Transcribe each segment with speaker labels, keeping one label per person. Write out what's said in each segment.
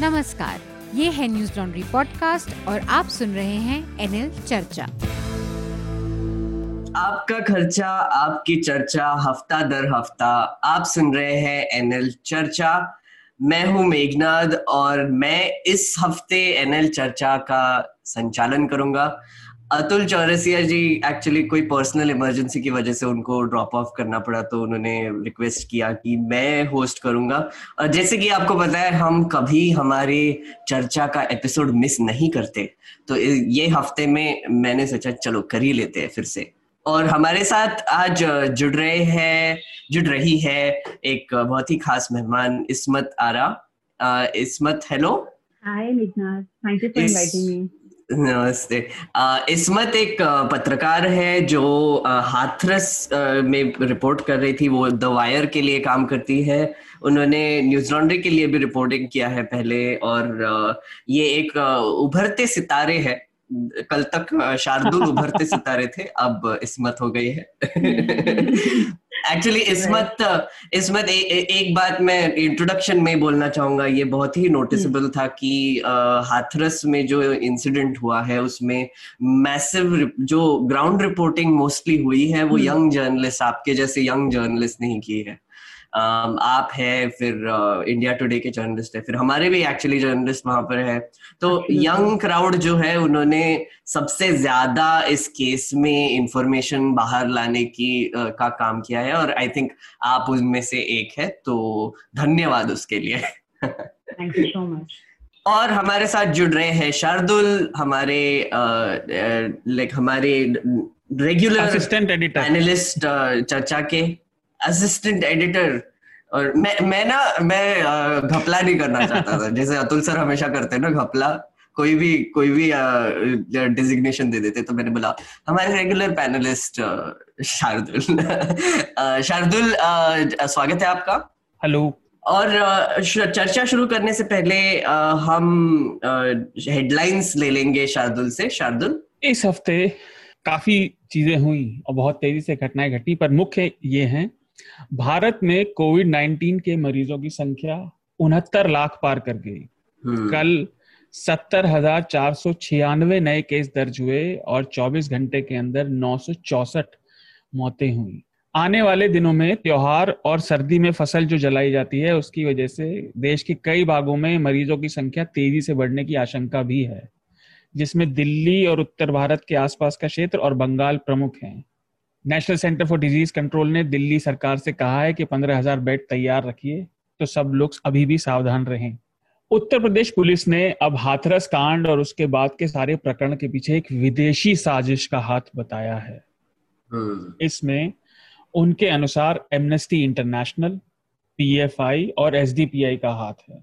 Speaker 1: नमस्कार, ये है न्यूज़ लॉन्ड्री पॉडकास्ट और आप सुन रहे हैं एनएल चर्चा।
Speaker 2: आपका खर्चा, आपकी चर्चा, हफ़्ता दर हफ़्ता, आप सुन रहे हैं एनएल चर्चा। मैं हूँ मेघनाद और मैं इस हफ़्ते एनएल चर्चा का संचालन करूँगा। अतुल चौरसिया जी एक्चुअली कोई पर्सनल इमरजेंसी की वजह से उनको ड्रॉप ऑफ़ करना पड़ा तो उन्होंने रिक्वेस्ट किया कि मैं होस्ट करूँगा। और जैसे कि आपको पता है हम कभी हमारे चर्चा का एपिसोड मिस नहीं करते। तो ये हफ़्ते में मैंने सोचा चलो कर ही लेते हैं फिर से। और हमारे साथ आज जुड़ रहे हैं जुड़ रही है एक बहुत ही खास मेहमान Ismat Ara. Ismat hello
Speaker 3: hi thank you for inviting me
Speaker 2: नमस्ते। इसमत एक पत्रकार है जो हाथरस में रिपोर्ट कर रही थी, वो द वायर के लिए काम करती है। उन्होंने न्यूज़ लॉन्ड्री के लिए भी रिपोर्टिंग किया है पहले और ये एक उभरते सितारे है। कल तक शार्दुल उभरते सितारे थे, अब इसमत हो गई है। एक्चुअली इसमत इसमत ए, ए, एक बात मैं इंट्रोडक्शन में बोलना चाहूँगा। ये बहुत ही नोटिसेबल था कि हाथरस में जो इंसिडेंट हुआ है उसमें मैसिव जो ग्राउंड रिपोर्टिंग मोस्टली हुई है वो यंग जर्नलिस्ट आपके जैसे यंग जर्नलिस्ट नहीं की है। आप है फिर इंडिया टुडे के जर्नलिस्ट है फिर हमारे भी एक्चुअली जर्नलिस्ट वहाँ पर है। तो यंग क्राउड जो है उन्होंने सबसे ज़्यादा इस केस में इंफॉर्मेशन बाहर लाने की का काम किया है और आई थिंक आप उनमें से एक है तो धन्यवाद उसके लिए।
Speaker 3: थैंक यू सो मच
Speaker 2: और हमारे साथ जुड़ रहे हैं शार्दुल हमारे लाइक हमारे रेगुलर
Speaker 4: असिस्टेंट एडिटर
Speaker 2: पैनलिस्ट चर्चा के। असिस्टेंट एडिटर और मैं मैं ना मैं घपला नहीं करना चाहता था। जैसे अतुल सर हमेशा करते हैं ना घपला कोई भी कोई भी डिजिग्नेशन दे देते तो मैंने बोला हमारे रेगुलर पैनलिस्ट शार्दुल। शार्दुल स्वागत है आपका।
Speaker 4: हेलो
Speaker 2: और चर्चा शुरू करने से पहले हम हेडलाइंस ले लेंगे शार्दुल से। शार्दुल?
Speaker 4: इस हफ़्ते काफ़ी चीज़ें हुई और बहुत तेज़ी से घटनाएँ घटी पर मुख्य ये हैं भारत में कोविड 19 के मरीजों की संख्या उनहत्तर लाख पार कर गई। हम्म। कल सत्तर हज़ार चार सौ छियानवे नए केस दर्ज हुए और 24 घंटे के अंदर नौ सौ चौसठ मौतें हुई। आने वाले दिनों में त्योहार और सर्दी में फ़सल जो जलाई जाती है उसकी वजह से देश के कई भागों में मरीजों की संख्या तेज़ी से बढ़ने की आशंका भी है जिसमें दिल्ली और उत्तर भारत के आसपास का क्षेत्र और बंगाल प्रमुख हैं। National Centre for Disease Control ने दिल्ली सरकार से कहा है कि पंद्रह हज़ार बेड तैयार रखिए तो सब लोग अभी भी सावधान रहें। उत्तर प्रदेश पुलिस ने अब हाथरस कांड और उसके बाद के सारे प्रकरण के पीछे एक विदेशी साजिश का हाथ बताया है। हम्म। इसमें उनके अनुसार एमनेस्टी इंटरनेशनल पीएफआई और एसडीपीआई का हाथ है।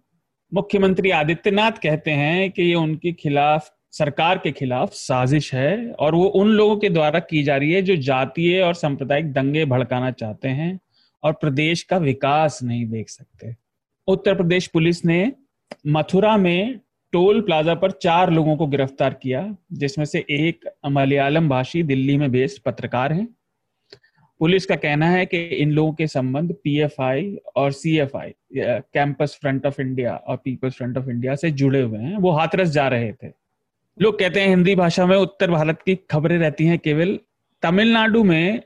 Speaker 4: मुख्यमंत्री आदित्यनाथ कहते हैं कि ये उनके खिलाफ सरकार के खिलाफ साजिश है और वो उन लोगों के द्वारा की जा रही है जो जातीय और सांप्रदायिक दंगे भड़काना चाहते हैं और प्रदेश का विकास नहीं देख सकते। उत्तर प्रदेश पुलिस ने मथुरा में टोल प्लाजा पर चार लोगों को गिरफ़्तार किया, जिसमें से एक मलयालम भाषी दिल्ली में बेस्ड पत्रकार हैं। पुलिस का कहना है कि इन लोगों के संबंध पीएफआई और CFI Campus Front of India और पीपल्स फ्रंट ऑफ़ इंडिया से जुड़े हुए हैं। वो हाथरस जा रहे थे। लोग कहते हैं हिंदी भाषा में उत्तर भारत की खबरें रहती हैं केवल तमिलनाडु में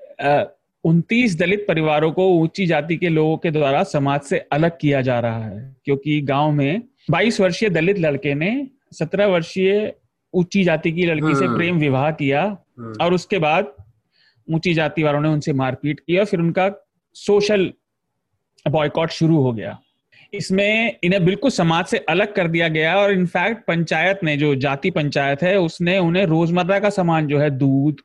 Speaker 4: उनतीस दलित परिवारों को ऊँची जाति के लोगों के द्वारा समाज से अलग किया जा रहा है क्योंकि गाँव में 22 वर्षीय दलित लड़के ने 17 वर्षीय ऊँची जाति की लड़की से हम्म। प्रेम विवाह किया हम्म। और उसके बाद ऊँची जाति वालों ने उनसे मारपीट की और फिर उनका सोशल बॉयकॉट शुरू हो गया इसमें इन्हें बिल्कुल समाज से अलग कर दिया गया और इनफैक्ट पंचायत ने, जो जाति पंचायत है, उसने उन्हें रोज़मर्रा का सामान जो है, दूध,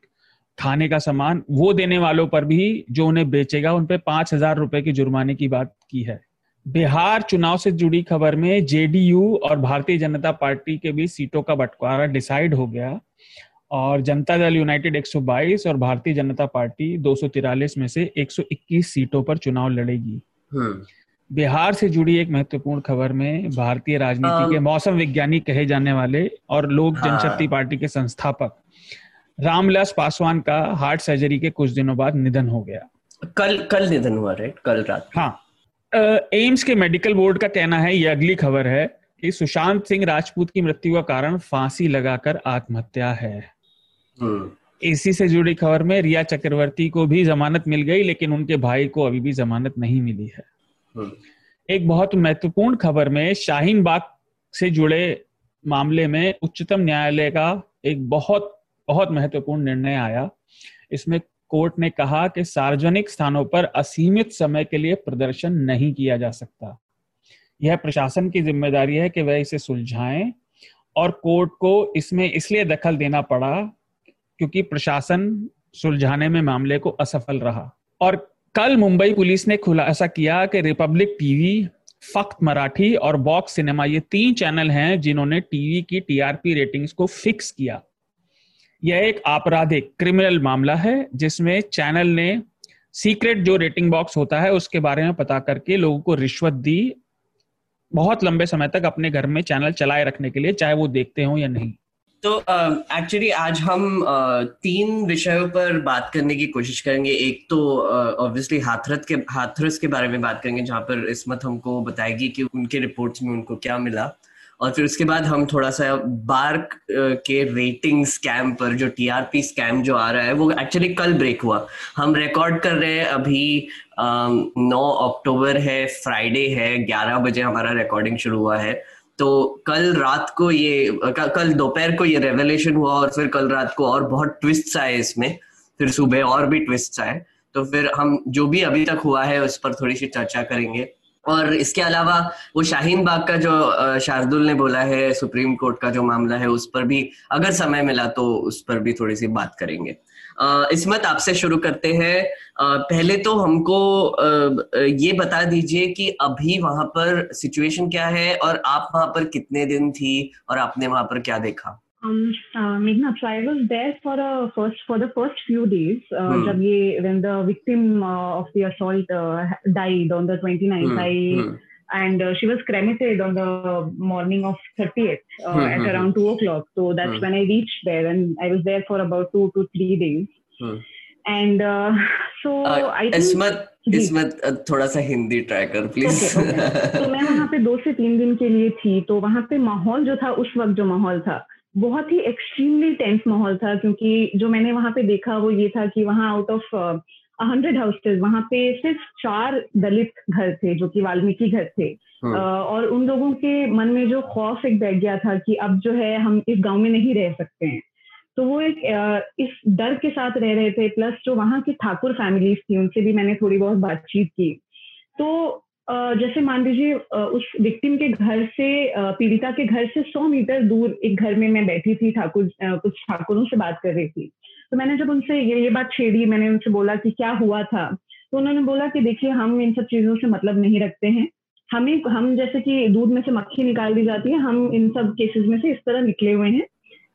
Speaker 4: खाने का सामान, वो देने वालों पर भी जो उन्हें बेचेगा, उन पर पाँच हज़ार रुपए की जुर्माने की बात की है बिहार चुनाव से जुड़ी खबर में जेडीयू और भारतीय जनता पार्टी के बीच सीटों का बंटवारा डिसाइड हो गया और जनता दल यूनाइटेड 122 और भारतीय जनता पार्टी दो में से 121 सीटों पर चुनाव लड़ेगी हम्म। बिहार से जुड़ी एक महत्वपूर्ण खबर में भारतीय राजनीति के मौसम विज्ञानी कहे जाने वाले और लोक हाँ। जनशक्ति पार्टी के संस्थापक रामविलास पासवान का हार्ट सर्जरी के कुछ दिनों बाद निधन हो गया।
Speaker 2: कल कल निधन हुआ राइट कल रात
Speaker 4: हाँ। एम्स के मेडिकल बोर्ड का कहना है ये अगली खबर है कि सुशांत सिंह राजपूत की मृत्यु का कारण फांसी लगाकर आत्महत्या है।
Speaker 2: हम्म,
Speaker 4: इसी से जुड़ी खबर में रिया चक्रवर्ती को भी जमानत मिल गई लेकिन उनके भाई को अभी भी जमानत नहीं मिली है। एक बहुत महत्वपूर्ण खबर में शाहीन बाग से जुड़े मामले में उच्चतम न्यायालय का एक बहुत बहुत महत्वपूर्ण निर्णय आया। इसमें कोर्ट ने कहा कि सार्वजनिक स्थानों पर असीमित समय के लिए प्रदर्शन नहीं किया जा सकता। यह प्रशासन की ज़िम्मेदारी है कि वह इसे सुलझाएँ और कोर्ट को इसमें इसलिए दखल देना पड़ा क्योंकि प्रशासन सुलझाने में मामले को असफल रहा। और कल मुंबई पुलिस ने खुलासा किया कि रिपब्लिक टीवी, फक्त मराठी और बॉक्स सिनेमा, ये तीन चैनल हैं जिन्होंने टीवी की टीआरपी रेटिंग्स को फिक्स किया। यह एक आपराधिक क्रिमिनल मामला है, जिसमें चैनल ने सीक्रेट जो रेटिंग बॉक्स होता है उसके बारे में पता करके लोगों को रिश्वत दी। बहुत लंबे समय तक अपने घर में चैनल चलाए रखने के लिए, चाहे वो देखते हो या नहीं।
Speaker 2: तो एक्चुअली uh, आज हम uh, तीन विषयों पर बात करने की कोशिश करेंगे। एक तो ऑब्वियसली uh, हाथरस के हाथरस के बारे में बात करेंगे जहाँ पर इसमत हमको बताएगी कि उनके रिपोर्ट्स में उनको क्या मिला। और फिर उसके बाद हम थोड़ा सा बार्क के रेटिंग स्कैम पर जो टीआरपी स्कैम जो आ रहा है वो एक्चुअली कल ब्रेक हुआ। हम रिकॉर्ड कर रहे हैं अभी नौ अक्टूबर है फ्राइडे है ग्यारह बजे हमारा रिकॉर्डिंग शुरू हुआ है। तो कल रात को ये कल दोपहर को ये रेवलेशन हुआ और फिर कल रात को और बहुत ट्विस्ट आए इसमें। फिर सुबह और भी ट्विस्ट आए। तो फिर हम जो भी अभी तक हुआ है उस पर थोड़ी सी चर्चा करेंगे। और इसके अलावा वो शाहीन बाग का जो शार्दुल ने बोला है, सुप्रीम कोर्ट का जो मामला है, उस पर भी अगर समय मिला तो उस पर भी थोड़ी सी बात करेंगे। इसमत आपसे शुरू करते हैं। पहले तो हमको ये बता दीजिए कि अभी वहाँ पर सिचुएशन क्या है और आप वहाँ पर कितने दिन थी और आपने वहाँ पर क्या देखा?
Speaker 3: जब ये and uh, she was cremated on the morning of 30th uh, mm-hmm. at hmm, around two o'clock. So that's mm-hmm. when I reached there, and I was there for about two to three days. mm-hmm. And uh, so uh, I think.
Speaker 2: Ismat, इसमें थोड़ा सा Hindi try कर please
Speaker 3: okay, okay. तो मैं वहाँ पे दो से तीन दिन के लिए थी तो वहाँ पे माहौल जो था उस वक्त जो माहौल था बहुत ही एक्सट्रीमली टेंस माहौल था क्योंकि जो मैंने वहाँ पे देखा वो ये था कि वहाँ आउट ऑफ़ हंड्रेड हाउसेज वहाँ पे सिर्फ़ चार दलित घर थे जो कि वाल्मीकि घर थे। uh, और उन लोगों के मन में जो खौफ एक बैठ गया था कि अब जो है हम इस गाँव में नहीं रह सकते हैं। तो वो एक इस डर के साथ रह रहे थे प्लस जो वहाँ की ठाकुर फैमिलीज़ थी उनसे भी मैंने थोड़ी बहुत बातचीत की। तो जैसे मान लीजिए उस विक्टिम के घर से पीड़िता के घर से सौ मीटर दूर एक घर में मैं बैठी थी ठाकुर कुछ ठाकुरों से बात कर रही थी। तो मैंने जब उनसे ये ये बात छेड़ी मैंने उनसे बोला कि क्या हुआ था तो उन्होंने बोला कि देखिए हम इन सब चीज़ों से मतलब नहीं रखते हैं हमें हम जैसे कि दूध में से मक्खी निकाल दी जाती है हम इन सब केसेस में से इस तरह निकले हुए हैं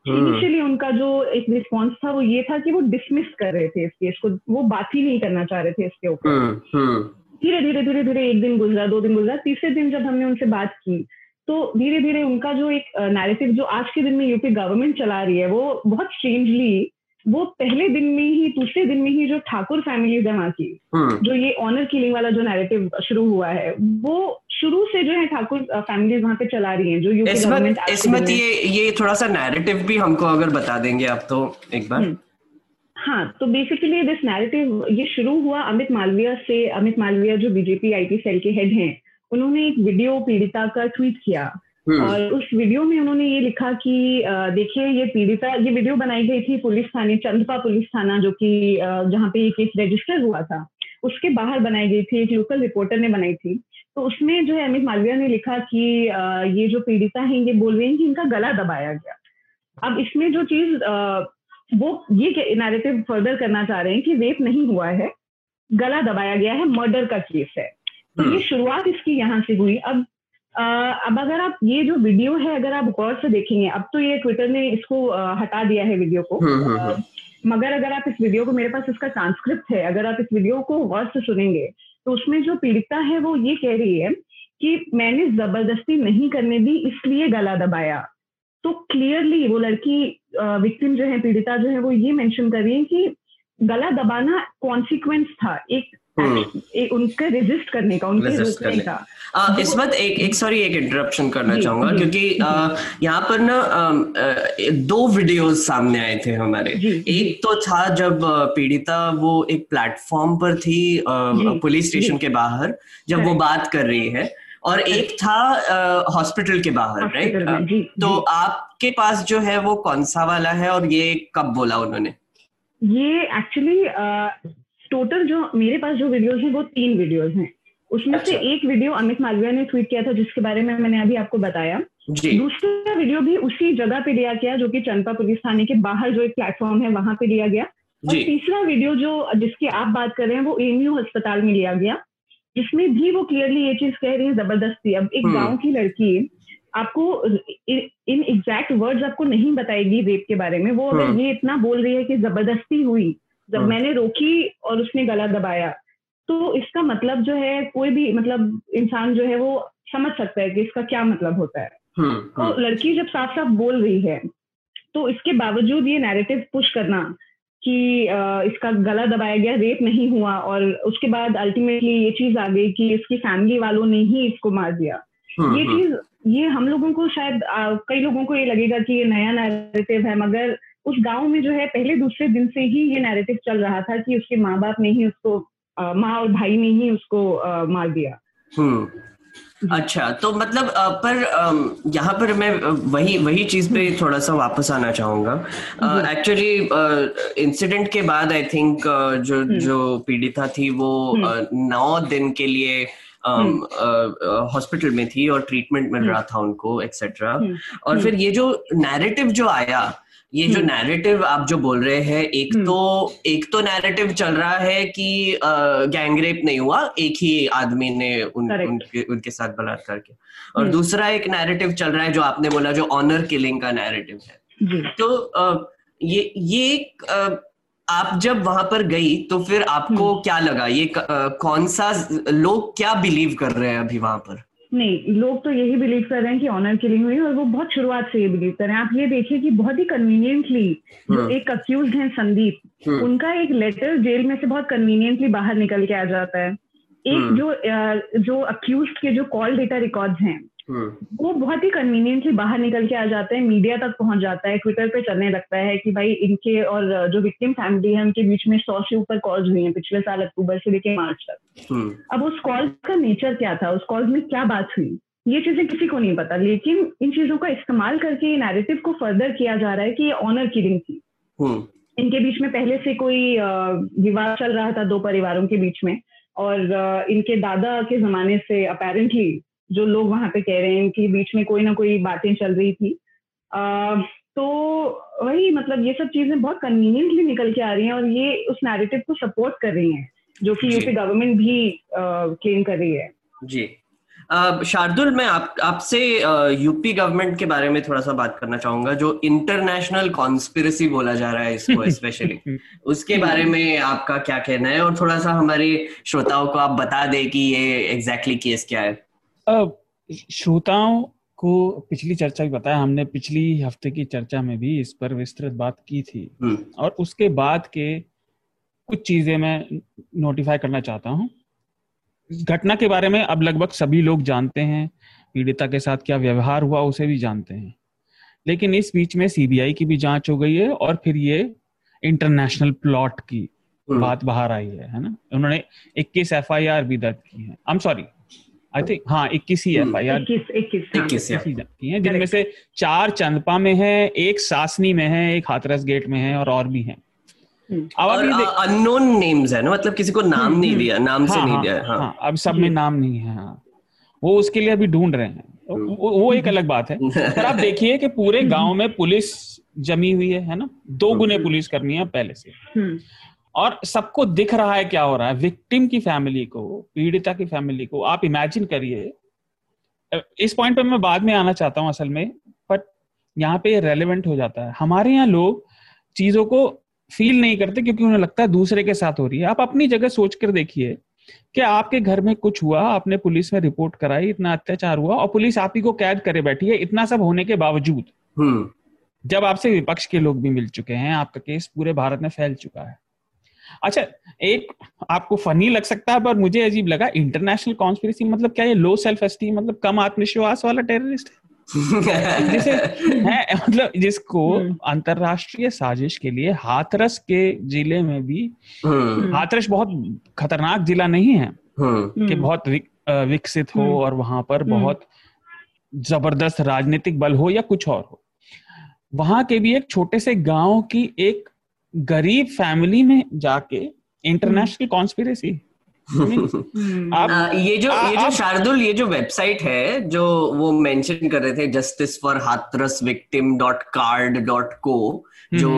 Speaker 3: इनिशियली हम्म। उनका जो एक रिस्पॉन्स था वो ये था कि वो डिसमिस कर रहे थे इस केस को वो बात ही नहीं करना चाह रहे थे इसके ऊपर हम्म, हम्म। धीरे धीरे धीरे धीरे एक दिन गुजरा दो दिन गुजरा तीसरे दिन जब हमने उनसे बात की तो धीरे धीरे उनका जो एक नैरेटिव जो आज के दिन में यूपी गवर्नमेंट चला रही है वो बहुत स्ट्रेंजली वो पहले दिन में ही दूसरे दिन में ही जो ठाकुर फैमिली है वहाँ की। जो ये ऑनर किलिंग वाला जो नैरेटिव शुरू हुआ है वो शुरू से जो है ठाकुर फैमिली वहाँ पे चला रही है जो यूपी गवर्नमेंट
Speaker 2: इसमत ये ये थोड़ा सा नैरेटिव भी हमको अगर बता देंगे आप तो एक बार हम्म।
Speaker 3: हाँ तो बेसिकली दिस नैरेटिव ये शुरू हुआ अमित मालविया से अमित मालविया जो बीजेपी आईटी सेल के हेड हैं उन्होंने एक वीडियो पीड़िता का ट्वीट किया। और उस वीडियो में उन्होंने ये लिखा कि देखिए ये पीड़िता ये वीडियो बनाई गई थी पुलिस थाने चंदपा पुलिस थाना जो कि जहाँ पे ये केस रजिस्टर हुआ था। उसके बाहर बनाई गई थी एक लोकल रिपोर्टर ने बनाई थी। तो उसमें जो है अमित मालविया ने लिखा कि ये जो पीड़िता है ये बोल रही है कि इनका गला दबाया गया। अब इसमें जो चीज़ वो ये नैरेटिव फर्दर करना चाह रहे हैं कि रेप नहीं हुआ है गला दबाया गया है मर्डर का केस है। तो ये हम्म। शुरुआत इसकी यहाँ से हुई। अब अब अगर आप ये जो वीडियो है अगर आप गौर से देखेंगे अब तो ये ट्विटर ने इसको हटा दिया है वीडियो को। हम्म, हम्म, मगर अगर आप इस वीडियो को मेरे पास इसका ट्रांसक्रिप्ट है अगर आप इस वीडियो को गौर से सुनेंगे तो उसमें जो पीड़िता है वो ये कह रही है कि मैंने ज़बरदस्ती नहीं करने दी इसलिए गला दबाया। तो क्लियरली वो लड़की विक्टिम जो है पीड़िता जो है वो ये मेंशन कर रही है कि गला दबाना कॉन्सिक्वेंस था। एक हम्म। उनके रेजिस्ट करने का उनके रोकने का।
Speaker 2: आ, इस वक्त एक एक सॉरी एक इंटरप्शन करना चाहूँगा क्योंकि यहाँ पर ना दो वीडियोस सामने आए थे हमारे। एक तो था जब पीड़िता वो एक प्लेटफॉर्म पर थी पुलिस स्टेशन के बाहर जब वो बात कर रही है। और एक था हॉस्पिटल के बाहर राइट तो आपके पास जो है वो कौन सा वाला है और ये कब बोला उन्होंने?
Speaker 3: ये एक्चुअली टोटल जो मेरे पास जो वीडियोस हैं वो तीन वीडियोस हैं। उसमें अच्छा। से एक वीडियो अमित मालविया ने ट्वीट किया था जिसके बारे में मैंने अभी आपको बताया। दूसरा वीडियो भी उसी जगह पे लिया गया जो कि चंपा पुलिस थाने के बाहर जो एक प्लेटफॉर्म है वहाँ पे लिया गया। और तीसरा वीडियो जो जिसकी आप बात कर रहे हैं वो एमयू अस्पताल में लिया गया। जिसमें भी वो क्लियरली ये चीज़ कह रही है ज़बरदस्ती। अब एक हम्म। गाँव की लड़की आपको इन एग्जैक्ट वर्ड्स आपको नहीं बताएगी रेप के बारे में। वो अगर हम्म। ये इतना बोल रही है कि ज़बरदस्ती हुई जब हम्म। मैंने रोकी और उसने गला दबाया तो इसका मतलब जो है कोई भी मतलब इंसान जो है वो समझ सकता है कि इसका क्या मतलब होता है तो लड़की जब साफ़ साफ़ बोल रही है तो इसके बावजूद ये नैरेटिव पुश करना कि इसका गला दबाया गया रेप नहीं हुआ और उसके बाद अल्टीमेटली ये चीज़ आ गई कि इसकी फैमिली वालों ने ही इसको मार दिया हम्म, ये। चीज़ ये हम लोगों को शायद कई लोगों को ये लगेगा कि ये नया नैरेटिव है मगर उस गाँव में जो है पहले दूसरे दिन से ही ये नैरेटिव चल रहा था कि उसके माँ बाप ने ही उसको माँ और भाई ने ही उसको मार दिया।
Speaker 2: हम्म। अच्छा तो मतलब पर यहाँ पर मैं वही वही चीज़ पे थोड़ा सा वापस आना चाहूँगा। एक्चुअली इंसिडेंट के बाद आई थिंक जो हम्म। जो पीड़िता थी वो हम्म। नौ दिन के लिए हॉस्पिटल। में थी और ट्रीटमेंट मिल रहा था उनको एक्सेट्रा और फिर ये जो नैरेटिव जो आया ये जो नैरेटिव हम्म। आप जो बोल रहे हैं एक हम्म। तो एक तो नैरेटिव चल रहा है कि गैंगरेप नहीं हुआ एक ही आदमी ने उन, उनके उनके साथ बलात्कार किया। और हम्म। दूसरा एक नैरेटिव चल रहा है जो आपने बोला जो ऑनर किलिंग का नैरेटिव है। तो ये ये आप जब वहाँ पर गई तो फिर आपको क्या लगा? ये कौन सा लोग क्या बिलीव कर रहे हैं अभी वहाँ पर?
Speaker 3: नहीं लोग तो यही बिलीव कर रहे हैं कि ऑनर किलिंग हुई और वो बहुत शुरुआत से ये बिलीव कर रहे हैं आप ये देखिए कि बहुत ही कन्वीनियंटली जो हाँ। एक अक्यूज हैं संदीप हाँ। उनका एक लेटर जेल में से बहुत कन्वीनियंटली बाहर निकल के आ जाता है एक हाँ। जो जो अक्यूज के जो कॉल डेटा रिकॉर्ड्स हैं। वो बहुत ही कन्वीनियंटली बाहर निकल के आ जाते हैं मीडिया तक पहुँच जाता है ट्विटर पे चलने लगता है कि भाई इनके और जो विक्टिम फैमिली है उनके बीच में सौ से ऊपर कॉल्स हुई हैं पिछले साल अक्टूबर से लेके मार्च तक। हम्म। अब उस कॉल का नेचर क्या था? उस कॉल में क्या बात हुई? ये चीज़ें किसी को नहीं पता लेकिन इन चीज़ों का इस्तेमाल करके नैरेटिव को फर्दर किया जा रहा है कि ये ऑनर किलिंग थी। हम्म। इनके बीच में पहले से कोई विवाद चल रहा था दो परिवारों के बीच में और इनके दादा के जमाने से अपेरेंटली जो लोग वहाँ पे कह रहे हैं कि बीच में कोई ना कोई बातें चल रही थी। आ, तो वही मतलब ये सब चीज़ें बहुत कन्वीनियंटली निकल के आ रही हैं और ये उस नैरेटिव को सपोर्ट कर रही हैं जो कि यूपी गवर्नमेंट भी क्लेम कर रही है।
Speaker 2: जी। शार्दुल मैं आप आपसे यूपी गवर्नमेंट के बारे में थोड़ा सा बात करना चाहूँगा जो इंटरनेशनल कॉन्स्पिरसी बोला जा रहा है इसको स्पेशली उसके बारे में आपका क्या कहना है? और थोड़ा सा हमारे श्रोताओं को आप बता दें कि ये एग्जैक्टली exactly केस क्या है।
Speaker 4: श्रोताओं को पिछली चर्चा भी बताया हमने पिछली हफ़्ते की चर्चा में भी इस पर विस्तृत बात की थी। हम्म। और उसके बाद के कुछ चीज़ें मैं नोटिफाई करना चाहता हूँ। घटना के बारे में अब लगभग सभी लोग जानते हैं पीड़िता के साथ क्या व्यवहार हुआ उसे भी जानते हैं। लेकिन इस बीच में सीबीआई की भी जाँच हो गई है और फिर ये इंटरनेशनल प्लॉट की हम्म। बात बाहर आई है है ना? उन्होंने 21 एफआईआर भी दर्ज की है। I am sorry I think हाँ इक्कीस ही एफ़ आई आर इक्कीस की है जिनमें से चार चंदपा में है एक सासनी में है एक हाथरस गेट में है और और भी है।
Speaker 2: हम्म। अब अननोन नेम्स है ना मतलब किसी को नाम हम्म, नहीं हम्म। दिया नाम से हाँ, नहीं हाँ, दिया हाँ, हाँ
Speaker 4: अब सब में नाम नहीं है हाँ। वो उसके लिए अभी ढूंढ रहे हैं। वो, वो एक अलग बात है। पर आप देखिए कि पूरे गाँव में पुलिस जमी हुई है है ना? दो गुने पुलिस करनी है पहले से। और सबको दिख रहा है क्या हो रहा है? विक्टिम की फैमिली को पीड़िता की फैमिली को आप इमेजिन करिए। इस पॉइंट पे मैं बाद में आना चाहता हूँ असल में बट यहाँ पे रेलिवेंट हो जाता है। हमारे यहाँ लोग चीज़ों को फील नहीं करते क्योंकि उन्हें लगता है दूसरे के साथ हो रही है। आप अपनी जगह सोच कर देखिए कि आपके घर में कुछ हुआ आपने पुलिस में रिपोर्ट कराई इतना अत्याचार हुआ और पुलिस आप ही को कैद करे बैठी है इतना सब होने के बावजूद। हम्म। जब आपसे विपक्ष के लोग भी मिल चुके हैं आपका केस पूरे भारत में फैल चुका है। अच्छा एक आपको फनी लग सकता है पर मुझे अजीब लगा इंटरनेशनल कॉन्स्पिरेसी मतलब क्या ये लो सेल्फ एस्टीम मतलब कम आत्मविश्वास वाला टेररिस्ट है जिसे है मतलब जिसको हम्म। अंतरराष्ट्रीय साजिश के लिए हाथरस के ज़िले में भी हम्म। हाथरस बहुत खतरनाक जिला नहीं है हम्म। कि बहुत विकसित हो और वहाँ पर बहुत ज़बरदस्त राजनीतिक बल हो या कुछ और हो वहाँ के भी एक छोटे से गाँव की एक गरीब फैमिली में जाके इंटरनेशनल कॉन्स्पिरेसी।
Speaker 2: आप ये जो आ, ये जो शार्दुल ये जो वेबसाइट है जो वो मेंशन कर रहे थे justice for Hathras victim dot card dot co जो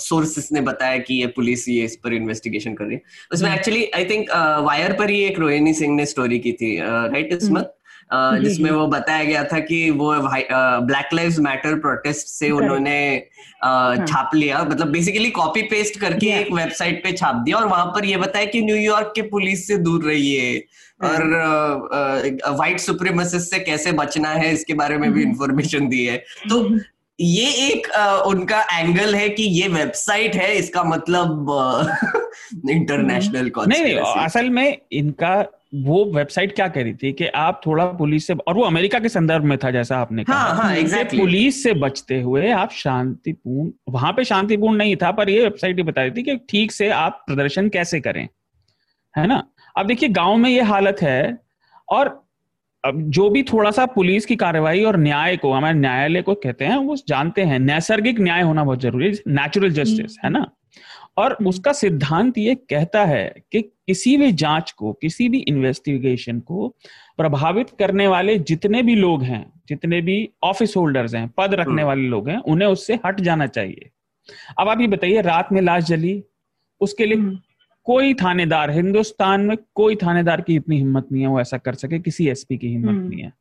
Speaker 2: सोर्सेस ने बताया कि ये पुलिस ये इस पर इन्वेस्टिगेशन कर रही है। उसमें एक्चुअली आई थिंक वायर पर ही एक रोहिणी सिंह ने स्टोरी की थी राइट इसमत? जिसमें वो बताया गया था कि वो ब्लैक लाइव्स मैटर प्रोटेस्ट से उन्होंने हाँ। छाप लिया मतलब बेसिकली कॉपी पेस्ट करके एक वेबसाइट पे छाप दिया और वहाँ पर ये बताया कि न्यूयॉर्क के पुलिस से दूर रहिए हाँ। और व्हाइट सुप्रीमसिस्ट से कैसे बचना है इसके बारे में भी इंफॉर्मेशन हम्म। दी है तो हम्म। ये एक आ, उनका एंगल है कि ये वेबसाइट है इसका मतलब इंटरनेशनल
Speaker 4: नहीं नहीं असल में इनका वो वेबसाइट क्या कह रही थी कि आप थोड़ा पुलिस से और वो अमेरिका के संदर्भ में था जैसा आपने कहा। हाँ, हाँ, exactly. पुलिस से बचते हुए आप शांतिपूर्ण वहाँ पे शांतिपूर्ण नहीं था पर ये वेबसाइट ही बता रही थी कि ठीक से आप प्रदर्शन कैसे करें है ना? अब देखिए गाँव में ये हालत है और अब जो भी थोड़ा सा पुलिस की कार्रवाई और न्याय को हमारे न्यायालय को कहते हैं वो जानते हैं नैसर्गिक न्याय होना बहुत ज़रूरी है नेचुरल जस्टिस है ना? और हम्म। उसका सिद्धांत ये कहता है कि किसी भी जाँच को किसी भी इन्वेस्टिगेशन को प्रभावित करने वाले जितने भी लोग हैं जितने भी ऑफ़िस होल्डर्स हैं पद रखने हम्म। वाले लोग हैं उन्हें उससे हट जाना चाहिए। अब आप ये बताइए रात में लाश जली उसके लिए हम्म। कोई थानेदार हिंदुस्तान में कोई थानेदार की इतनी हिम्मत नहीं है वो ऐसा कर सके किसी एसपी की हिम्मत नहीं है।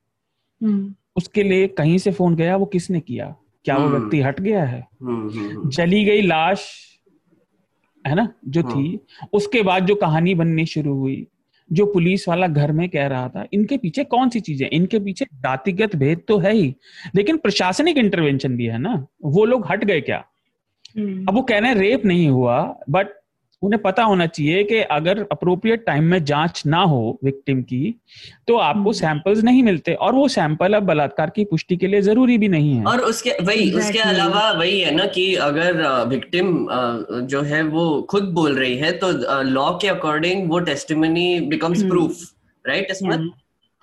Speaker 4: उसके लिए कहीं से फ़ोन गया वो किसने किया? क्या वो व्यक्ति हट गया है? जली गई लाश है ना जो हाँ. थी उसके बाद जो कहानी बननी शुरू हुई जो पुलिस वाला घर में कह रहा था इनके पीछे कौन सी चीज़ें इनके पीछे जातिगत भेद तो है ही लेकिन प्रशासनिक इंटरवेंशन भी है ना वो लोग हट गए क्या हम्म। अब वो कह रहे हैं रेप नहीं हुआ बट उन्हें पता होना चाहिए कि अगर अप्रोप्रिएट टाइम में जाँच ना हो विक्टिम की तो आपको सैंपल्स हम्म। नहीं मिलते और वो सैंपल अब बलात्कार की पुष्टि के लिए ज़रूरी भी नहीं है।
Speaker 2: और उसके वही उसके अलावा वही है ना कि अगर विक्टिम जो है वो खुद बोल रही है तो लॉ के अकॉर्डिंग वो टेस्टिमनी बिकम्स प्रूफ राइट इसमें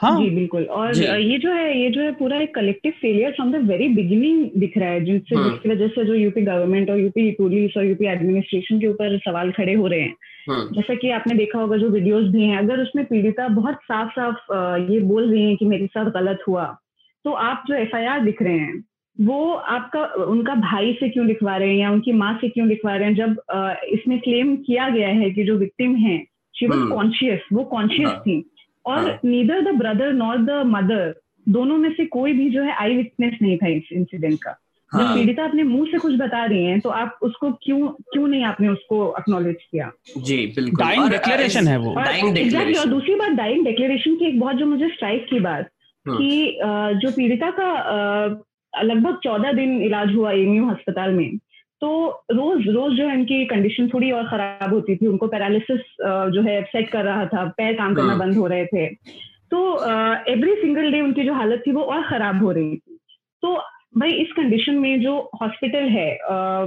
Speaker 3: हाँ जी बिल्कुल और जी. ये जो है ये जो है पूरा एक collective failure from the very beginning दिख रहा है जिससे हाँ। जिसकी वजह से जो यूपी गवर्नमेंट और यूपी पुलिस और यूपी एडमिनिस्ट्रेशन के ऊपर सवाल खड़े हो रहे हैं हाँ। जैसा कि आपने देखा होगा जो वीडियोस भी हैं अगर उसमें पीड़िता बहुत साफ़ साफ़ ये बोल रही है कि मेरे साथ गलत हुआ तो आप जो एफ़ दिख रहे हैं वो आपका उनका भाई से क्यों लिखवा रहे हैं या उनकी माँ से क्यों लिखवा रहे हैं जब इसमें क्लेम किया गया है कि जो विक्टिम है शी वॉज़ कॉन्शियस वो कॉन्शियस हाँ। थी और neither the brother not the mother दोनों में से कोई भी जो है आई विटनेस नहीं था इस इंसिडेंट का। हाँ. जब पीड़िता अपने मुँह से कुछ बता रही हैं तो आप उसको क्यों क्यों नहीं आपने उसको अक्नोलेज किया?
Speaker 2: जी बिल्कुल।
Speaker 4: डाइंग डिक्लेरेशन है वो।
Speaker 3: डाइंग डिक्लेरेशन और दूसरी बात डाइंग डिक्लेरेशन की एक बहुत जो मुझे स्ट्राइक की बात हाँ। कि जो पीड़िता का लगभग चौदह दिन इलाज हुआ एमयू अस्पताल में तो रोज रोज जो है इनकी कंडीशन थोड़ी और खराब होती थी उनको पैरालिसिस जो है सेट कर रहा था पैर काम करना हाँ। बंद हो रहे थे तो एवरी सिंगल डे उनकी जो हालत थी वो और खराब हो रही थी तो भाई इस कंडीशन में जो हॉस्पिटल है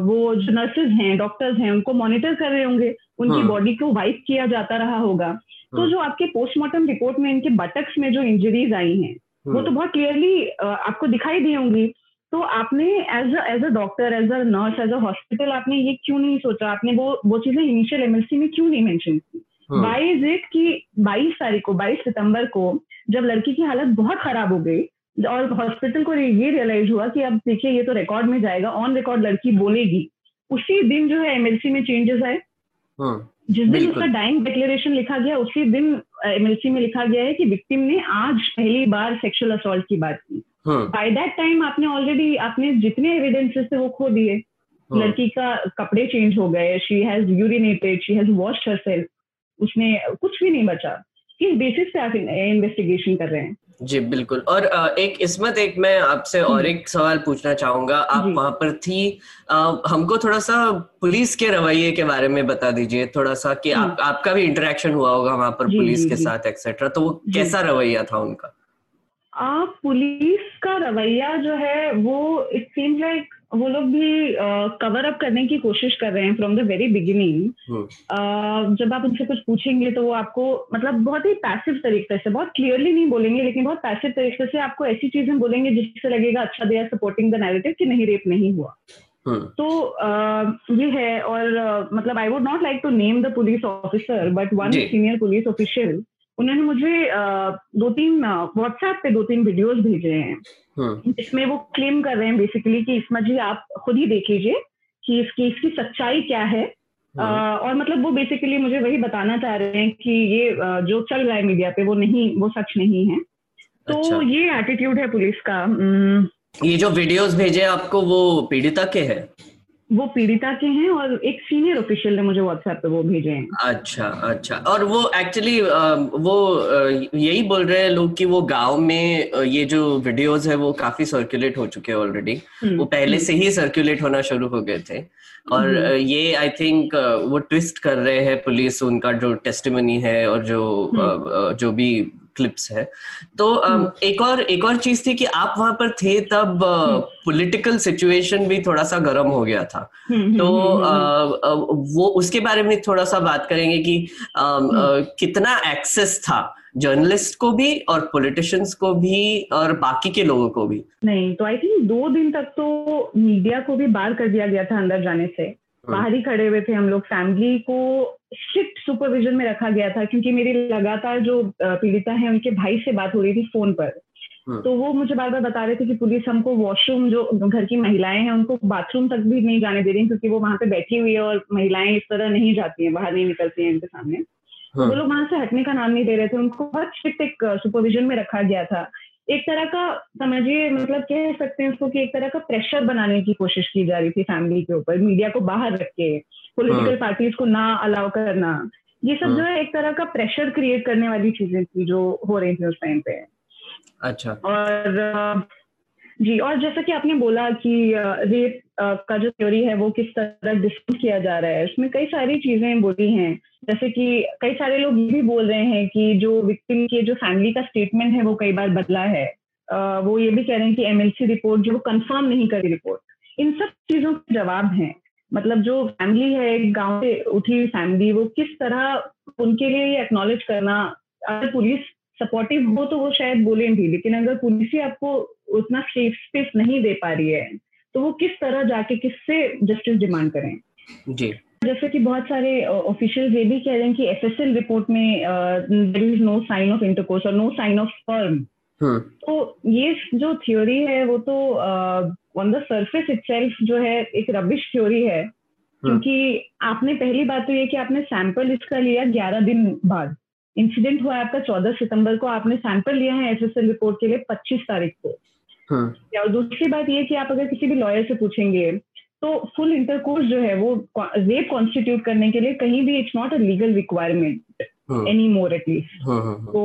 Speaker 3: वो जो नर्सेज हैं डॉक्टर्स हैं उनको मॉनिटर कर रहे होंगे उनकी बॉडी हाँ। को वाइप किया जाता रहा होगा तो हाँ। जो आपके पोस्टमार्टम रिपोर्ट में इनके बटक्स में जो इंजरीज आई हैं वो तो बहुत क्लियरली आपको दिखाई दी होंगी तो आपने as as a doctor as a nurse as a hospital आपने ये क्यों नहीं सोचा? आपने वो वो चीज़ें इनिशियल एमएलसी में क्यों नहीं मेंशन की? वाई इज़ इट कि 22 तारीख को 22 सितंबर को जब लड़की की हालत बहुत खराब हो गई और हॉस्पिटल को ये रियलाइज़ हुआ कि अब देखिए ये तो रिकॉर्ड में जाएगा ऑन रिकॉर्ड लड़की बोलेगी। उसी दिन जो है एमएलसी में चेंजेस आए। हाँ, जिस दिन उसका डाइंग डिक्लेरेशन लिखा गया उसी दिन एमएलसी में लिखा गया है कि विक्टिम ने आज पहली बार सेक्सुअल असॉल्ट की बात की। बाय दैट टाइम आपने ऑलरेडी आपने जितने एविडेंसेस थे वो खो दिए। हाँ। लड़की का कपड़े चेंज हो गए she has urinated she has washed herself उसने कुछ भी नहीं बचा। किस बेसिस पे आप इन्वेस्टिगेशन कर रहे हैं?
Speaker 2: जी बिल्कुल। और एक इसमत एक मैं आपसे और हम्म। एक सवाल पूछना चाहूँगा। आप वहाँ पर थी हमको थोड़ा सा पुलिस के रवैये के बारे में बता दीजिए। थोड़ा सा कि आप हम्म। आपका भी इंटरेक्शन हुआ होगा वहाँ पर पुलिस के साथ एक्सेट्रा तो वो कैसा रवैया था उनका?
Speaker 3: आप पुलिस का रवैया जो है वो इट सीम्स लाइक वो लोग भी कवर uh, अप करने की कोशिश कर रहे हैं फ्रॉम द वेरी बिगिनिंग जब आप उनसे कुछ पूछेंगे तो वो आपको मतलब बहुत ही पैसिव तरीके से बहुत क्लियरली नहीं बोलेंगे लेकिन बहुत पैसिव तरीके से आपको ऐसी चीज़ें बोलेंगे जिससे लगेगा अच्छा they are supporting the narrative कि नहीं रेप नहीं हुआ। हम्म। तो uh, ये है और uh, मतलब I would not like to name the police officer but one senior police official उन्होंने मुझे दो तीन व्हाट्सएप पे दो तीन वीडियोस भेजे हैं हाँ। इसमें वो क्लेम कर रहे हैं बेसिकली कि इसमें जी आप खुद ही देख लीजिए कि इसकी इसकी सच्चाई क्या है हाँ। और मतलब वो बेसिकली मुझे वही बताना चाह रहे हैं कि ये जो चल रहा है मीडिया पे वो नहीं वो सच नहीं है तो अच्छा। ये एटीट्यूड है पुलिस का
Speaker 2: ये जो वीडियोस भेजे आपको वो पीड़िता के हैं
Speaker 3: वो पीड़िता के हैं और एक सीनियर ऑफिशियल ने मुझे व्हाट्सएप पे वो भेजे हैं।
Speaker 2: अच्छा अच्छा। और वो एक्चुअली वो यही बोल रहे हैं लोग कि वो गाँव में ये जो वीडियोस है वो काफ़ी सर्कुलेट हो चुके हैं ऑलरेडी हम्म, वो पहले हम्म। से ही सर्कुलेट होना शुरू हो गए थे। और हम्म। ये आई थिंक वो ट्विस्ट कर रहे हैं पुलिस उनका जो टेस्टिमनी है और जो जो भी क्लिप्स है। तो हम्म। एक और एक और चीज़ थी कि आप वहाँ पर थे तब पॉलिटिकल हम्म। सिचुएशन भी थोड़ा सा गर्म हो गया था। हम्म, तो वो उसके बारे में थोड़ा सा बात करेंगे कि कितना एक्सेस था जर्नलिस्ट को भी और पॉलिटिशियंस को भी और बाकी के लोगों को भी।
Speaker 3: नहीं तो आई थिंक दो दिन तक तो मीडिया को भी बाहर कर दिया गया था अंदर जाने से। बाहर ही खड़े हुए थे हम लोग फैमिली को स्ट्रिक्ट सुपरविजन में रखा गया था क्योंकि मेरी लगातार जो पीड़िता है उनके भाई से बात हो रही थी फ़ोन पर हाँ। तो वो मुझे बार बार बता रहे थे कि पुलिस हमको वॉशरूम जो घर की महिलाएँ हैं उनको बाथरूम तक भी नहीं जाने दे रही क्योंकि वो वहाँ पे बैठी हुई है और महिलाएँ इस तरह नहीं जाती हैं बाहर नहीं निकलती हैं इनके सामने हाँ। वो लोग वहाँ से हटने का नाम नहीं दे रहे थे उनको बहुत स्ट्रिक्ट एक सुपरविजन में रखा गया था एक तरह का समझिए मतलब कह सकते हैं उसको कि एक तरह का प्रेशर बनाने की कोशिश की जा रही थी फैमिली के ऊपर मीडिया को बाहर रख के पॉलिटिकल पार्टीज़ हाँ। को ना अलाउ करना। ये सब हाँ। जो है एक तरह का प्रेशर क्रिएट करने वाली चीज़ें थी जो हो रही थी उस टाइम पे।
Speaker 2: अच्छा।
Speaker 3: और जी और जैसा कि आपने बोला कि रेप का जो थ्योरी है वो किस तरह डिस्कस किया जा रहा है उसमें कई सारी चीज़ें बोली हैं। जैसे कि कई सारे लोग ये भी बोल रहे हैं कि जो विक्टिम के जो फैमिली का स्टेटमेंट है वो कई बार बदला है। वो ये भी कह रहे हैं कि एमएलसी रिपोर्ट जो कंफर्म नहीं करी रिपोर्ट इन सब चीज़ों के जवाब हैं। मतलब जो फैमिली है एक गाँव से उठी हुई फैमिली वो किस तरह उनके लिए ये एक्नोलेज करना अगर पुलिस सपोर्टिव हो तो वो शायद बोले भी लेकिन अगर पुलिस ही आपको उतना सेफ़ स्पेस नहीं दे पा रही है तो वो किस तरह जाके किससे जस्टिस डिमांड करें?
Speaker 2: जी।
Speaker 3: जैसे कि बहुत सारे ऑफिशियल ये भी कह रहे हैं कि एफएसएल रिपोर्ट में there is no sign of intercourse और नो साइन ऑफ़ फर्म तो ये जो थ्योरी है वो तो ऑन द सरफेस इटसेल्फ जो है एक रबिश थ्योरी है। हाँ। क्योंकि आपने पहली बात तो ये कि आपने सैंपल इसका लिया ग्यारह दिन बाद। इंसिडेंट हुआ आपका चौदह सितंबर को आपने सैंपल लिया है एसएसएल रिपोर्ट के लिए पच्चीस तारीख को। हाँ। और दूसरी बात ये कि आप अगर किसी भी लॉयर से पूछेंगे तो फुल इंटरकोर्स जो है वो रेप कॉन्स्टिट्यूट करने के लिए कहीं भी it's not a legal requirement any more at least तो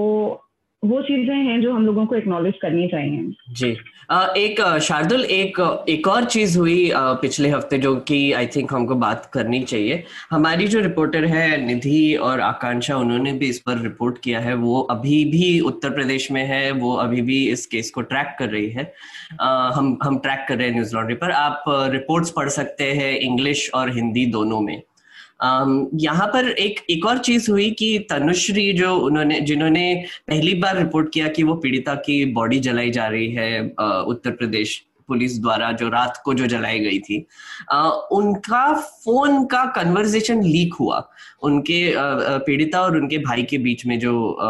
Speaker 3: वो चीज़ें हैं जो हम लोगों को एक्नॉलेज करनी चाहिए।
Speaker 2: जी। एक शार्दुल, एक एक और चीज़ हुई पिछले हफ़्ते जो कि आई थिंक हमको बात करनी चाहिए। हमारी जो रिपोर्टर है, निधि और आकांक्षा, उन्होंने भी इस पर रिपोर्ट किया है। वो अभी भी उत्तर प्रदेश में है, वो अभी भी इस केस को ट्रैक कर रही है। हम हम ट्रैक कर रहे हैं न्यूज़ लॉन्ड्री पर। आप रिपोर्ट्स पढ़ सकते हैं इंग्लिश और हिंदी दोनों में। यहाँ पर एक एक और चीज़ हुई कि तनुश्री जो उन्होंने जिन्होंने पहली बार रिपोर्ट किया कि वो पीड़िता की बॉडी जलाई जा रही है उत्तर प्रदेश पुलिस द्वारा जो रात को जो जलाई गई थी आ, उनका फ़ोन का कन्वर्सेशन लीक हुआ। उनके पीड़िता और उनके भाई के बीच में जो आ,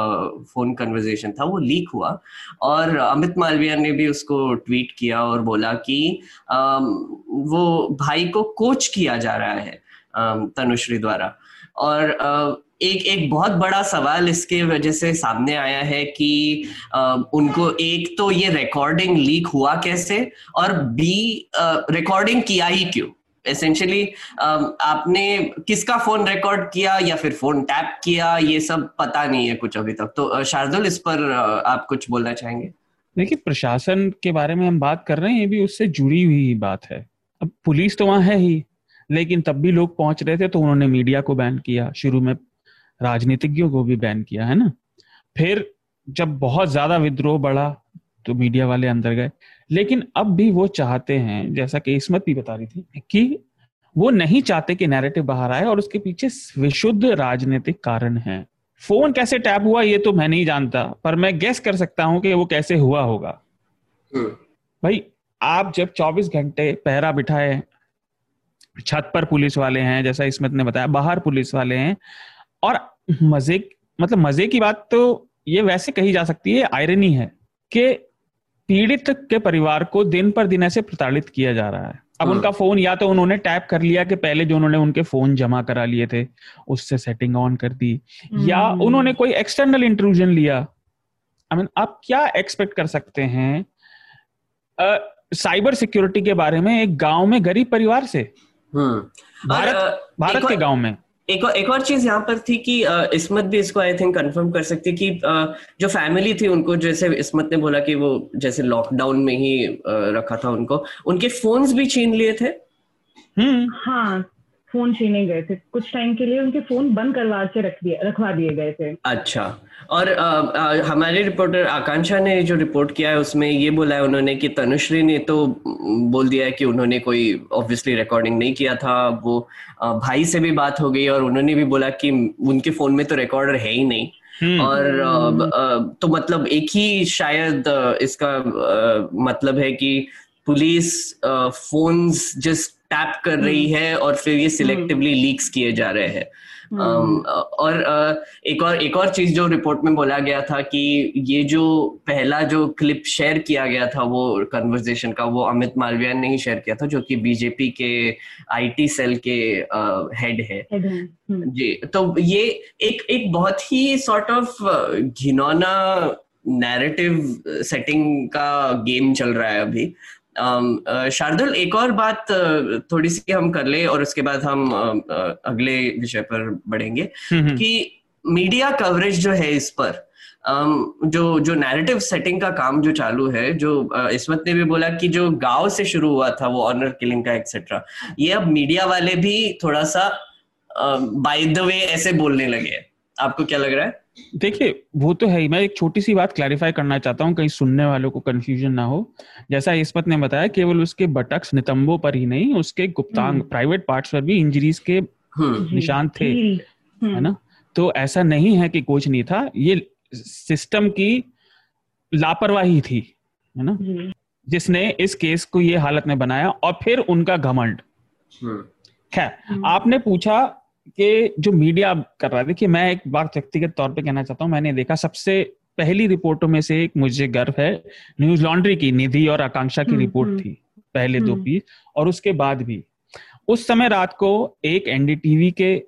Speaker 2: फ़ोन कन्वर्सेशन था वो लीक हुआ। और अमित मालविया ने भी उसको ट्वीट किया और बोला कि आ, वो भाई को कोच किया जा रहा है। तनुश्री द्वारा। और एक एक बहुत बड़ा सवाल इसके वजह से सामने आया है कि उनको एक तो ये रिकॉर्डिंग लीक हुआ कैसे और बी रिकॉर्डिंग किया ही क्यों? एसेंशियली आपने किसका फ़ोन रिकॉर्ड किया या फिर फ़ोन टैप किया, ये सब पता नहीं है कुछ अभी तक। तो शार्दुल, इस पर आप कुछ बोलना चाहेंगे?
Speaker 4: देखिए, प्रशासन के बारे में हम बात कर रहे हैं, ये भी उससे जुड़ी हुई बात है। अब पुलिस तो वहाँ है ही। लेकिन तब भी लोग पहुँच रहे थे तो उन्होंने मीडिया को बैन किया शुरू में राजनीतिज्ञों को भी बैन किया है ना? फिर जब बहुत ज़्यादा विद्रोह बढ़ा तो मीडिया वाले अंदर गए। लेकिन अब भी वो चाहते हैं जैसा कि इसमत भी बता रही थी कि वो नहीं चाहते कि नैरेटिव बाहर आए और उसके पीछे विशुद्ध राजनीतिक कारण है। फ़ोन कैसे टैप हुआ ये तो मैं नहीं जानता पर मैं गेस कर सकता हूँ कि वो कैसे हुआ होगा। हम्म। भाई आप जब 24 घंटे पहरा बिठाए छत पर पुलिस वाले हैं जैसा इसमत ने बताया बाहर पुलिस वाले हैं। और मज़े मतलब मज़े की बात तो ये वैसे कही जा सकती है आयरनी है कि पीड़ित के परिवार को दिन पर दिन ऐसे प्रताड़ित किया जा रहा है। अब हाँ। उनका फ़ोन या तो उन्होंने टैप कर लिया कि पहले जो उन्होंने उनके फ़ोन जमा करा लिए थे उससे सेटिंग ऑन कर दी। या हम्म। उन्होंने कोई एक्सटर्नल इंट्रूजन लिया। आई मीन आप क्या एक्सपेक्ट कर सकते हैं? साइबर सिक्योरिटी के बारे में एक गाँव में गरीब परिवार से। हम्म। भारत भारत के गाँव में।
Speaker 2: एक और एक और चीज़ यहाँ पर थी कि इसमत भी इसको आई थिंक कंफर्म कर सकती कि जो फैमिली थी उनको जैसे इसमत ने बोला कि वो जैसे लॉकडाउन में ही रखा था उनको उनके फोन्स भी छीन लिए थे?
Speaker 3: हम्म। हाँ फ़ोन छीने गए थे। कुछ टाइम के लिए उनके फ़ोन बंद करवा के रख दिए रखवा दिए गए थे।
Speaker 2: अच्छा। और आ, आ, हमारे रिपोर्टर आकांक्षा ने जो रिपोर्ट किया है उसमें ये बोला है उन्होंने कि तनुश्री ने तो बोल दिया है कि उन्होंने कोई ऑब्वियसली रिकॉर्डिंग नहीं किया था। वो आ, भाई से भी बात हो गई और उन्होंने भी बोला कि उनके फ़ोन में तो रिकॉर्डर है ही नहीं। हम्म। और आ, तो मतलब एक ही शायद इसका आ, मतलब है कि पुलिस फोन्स जस्ट टैप कर रही हम्म। है और फिर ये सिलेक्टिवली हम्म। लीक्स किए जा रहे हैं हम्म। um, और एक और एक और चीज़ जो रिपोर्ट में बोला गया था कि ये जो पहला जो क्लिप शेयर किया गया था वो कन्वर्सेशन का वो अमित मालविया ने ही शेयर किया था जो कि बीजेपी के आईटी सेल के हेड है जी तो ये एक एक बहुत ही सॉर्ट ऑफ़ घिनौना नैरेटिव सेटिंग का गेम चल रहा है अभी शार्दुल एक और बात थोड़ी सी हम कर ले और उसके बाद हम अगले विषय पर बढ़ेंगे हम्म, हम्म। कि मीडिया कवरेज जो है इस पर जो जो नैरेटिव सेटिंग का काम जो चालू है जो इसमत ने भी बोला कि जो गाँव से शुरू हुआ था वो ऑनर किलिंग का एक्सेट्रा ये अब मीडिया वाले भी थोड़ा सा बाय द वे ऐसे बोलने लगे आपको क्या लग रहा है?
Speaker 4: देखिए वो तो है ही। मैं एक छोटी सी बात क्लैरिफाई करना चाहता हूँ कहीं सुनने वालों को कंफ्यूजन ना हो। जैसा इस्मत ने बताया केवल उसके बटक्स नितंबों पर ही नहीं उसके गुप्तांग प्राइवेट हम्म। पार्ट्स पर भी इंजरीज के हम्म। निशान थे है ना? तो ऐसा नहीं है कि कोच नहीं था। ये सिस्टम की लापरवाही थी है ना? जिसने इस केस को ये हालत में बनाया और फिर उनका घमंड। हम्म। खैर आपने पूछा कि जो मीडिया कर रहा है देखिए मैं एक बात व्यक्तिगत तौर पे कहना चाहता हूँ मैंने देखा सबसे पहली रिपोर्टों में से एक मुझे गर्व है न्यूज़ लॉन्ड्री की निधि और आकांक्षा की हम्म, रिपोर्ट हम्म। थी पहले दो पीस हम्म। और उसके बाद भी। उस समय रात को एक एनडीटीवी के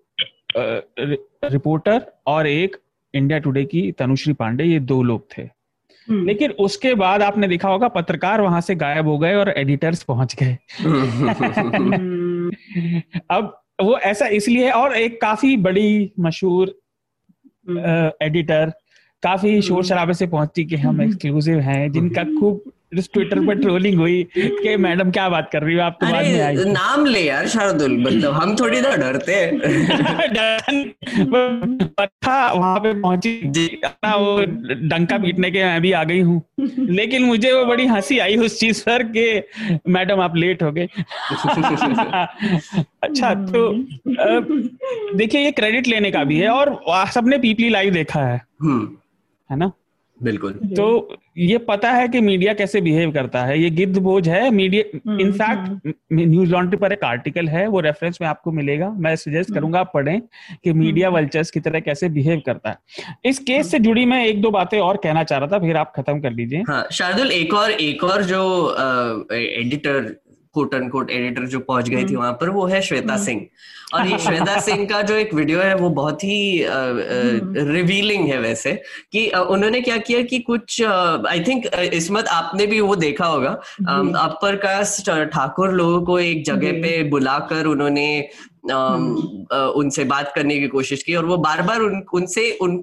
Speaker 4: रिपोर्टर और एक इंडिया टुडे की तनुश्री पांडे ये दो लोग थे। लेकिन उसके बाद आपने देखा होगा पत्रकार वहाँ से गायब हो गए और एडिटर्स पहुँच गए। अब वो ऐसा इसलिए और एक काफ़ी बड़ी मशहूर एडिटर काफ़ी शोर शराबे से पहुँचती कि हम एक्सक्लूसिव हैं जिनका खूब ट्विटर पर ट्रोलिंग हुई कि मैडम क्या बात कर रही हो आप तो बाद में आई
Speaker 2: नाम ले यार शारदुल मतलब हम थोड़ी ना डरते।
Speaker 4: वहाँ पे पहुँची। वो डंका पीटने के मैं भी आ गई हूँ। लेकिन मुझे वो बड़ी हँसी आई उस चीज़ पर कि मैडम आप लेट हो गए। अच्छा तो देखिए ये क्रेडिट लेने का भी है और सबने पीपली लाइव देखा है। हम्म। है ना?
Speaker 2: बिल्कुल।
Speaker 4: तो ये पता है कि मीडिया कैसे बिहेव करता है ये गिद्ध बोझ है। मीडिया इनफैक्ट न्यूज़ लॉन्ड्री पर एक आर्टिकल है वो रेफरेंस में आपको मिलेगा। मैं सजेस्ट हम्म। करूँगा आप पढ़ें कि मीडिया हम्म। वल्चर्स की तरह कैसे बिहेव करता है। इस केस से जुड़ी मैं एक दो बातें और कहना चाह रहा था फिर आप खत्म कर लीजिए।
Speaker 2: हाँ शार्दुल एक और एक और जो एडिटर कोट अनकोट एडिटर जो पहुँच गई थी
Speaker 3: हम्म।
Speaker 2: वहाँ पर वो है श्वेता
Speaker 3: हम्म।
Speaker 2: सिंह और ये श्वेता सिंह का जो एक वीडियो है वो बहुत ही
Speaker 3: हम्म।
Speaker 2: रिवीलिंग है वैसे कि उन्होंने क्या किया कि कुछ आई थिंक इसमत आपने भी वो देखा होगा अपर कास्ट ठाकुर लोगों को एक जगह पे बुलाकर उन्होंने
Speaker 3: हम्म।
Speaker 2: उनसे बात करने की कोशिश की और वो बार बार उन, उनसे उन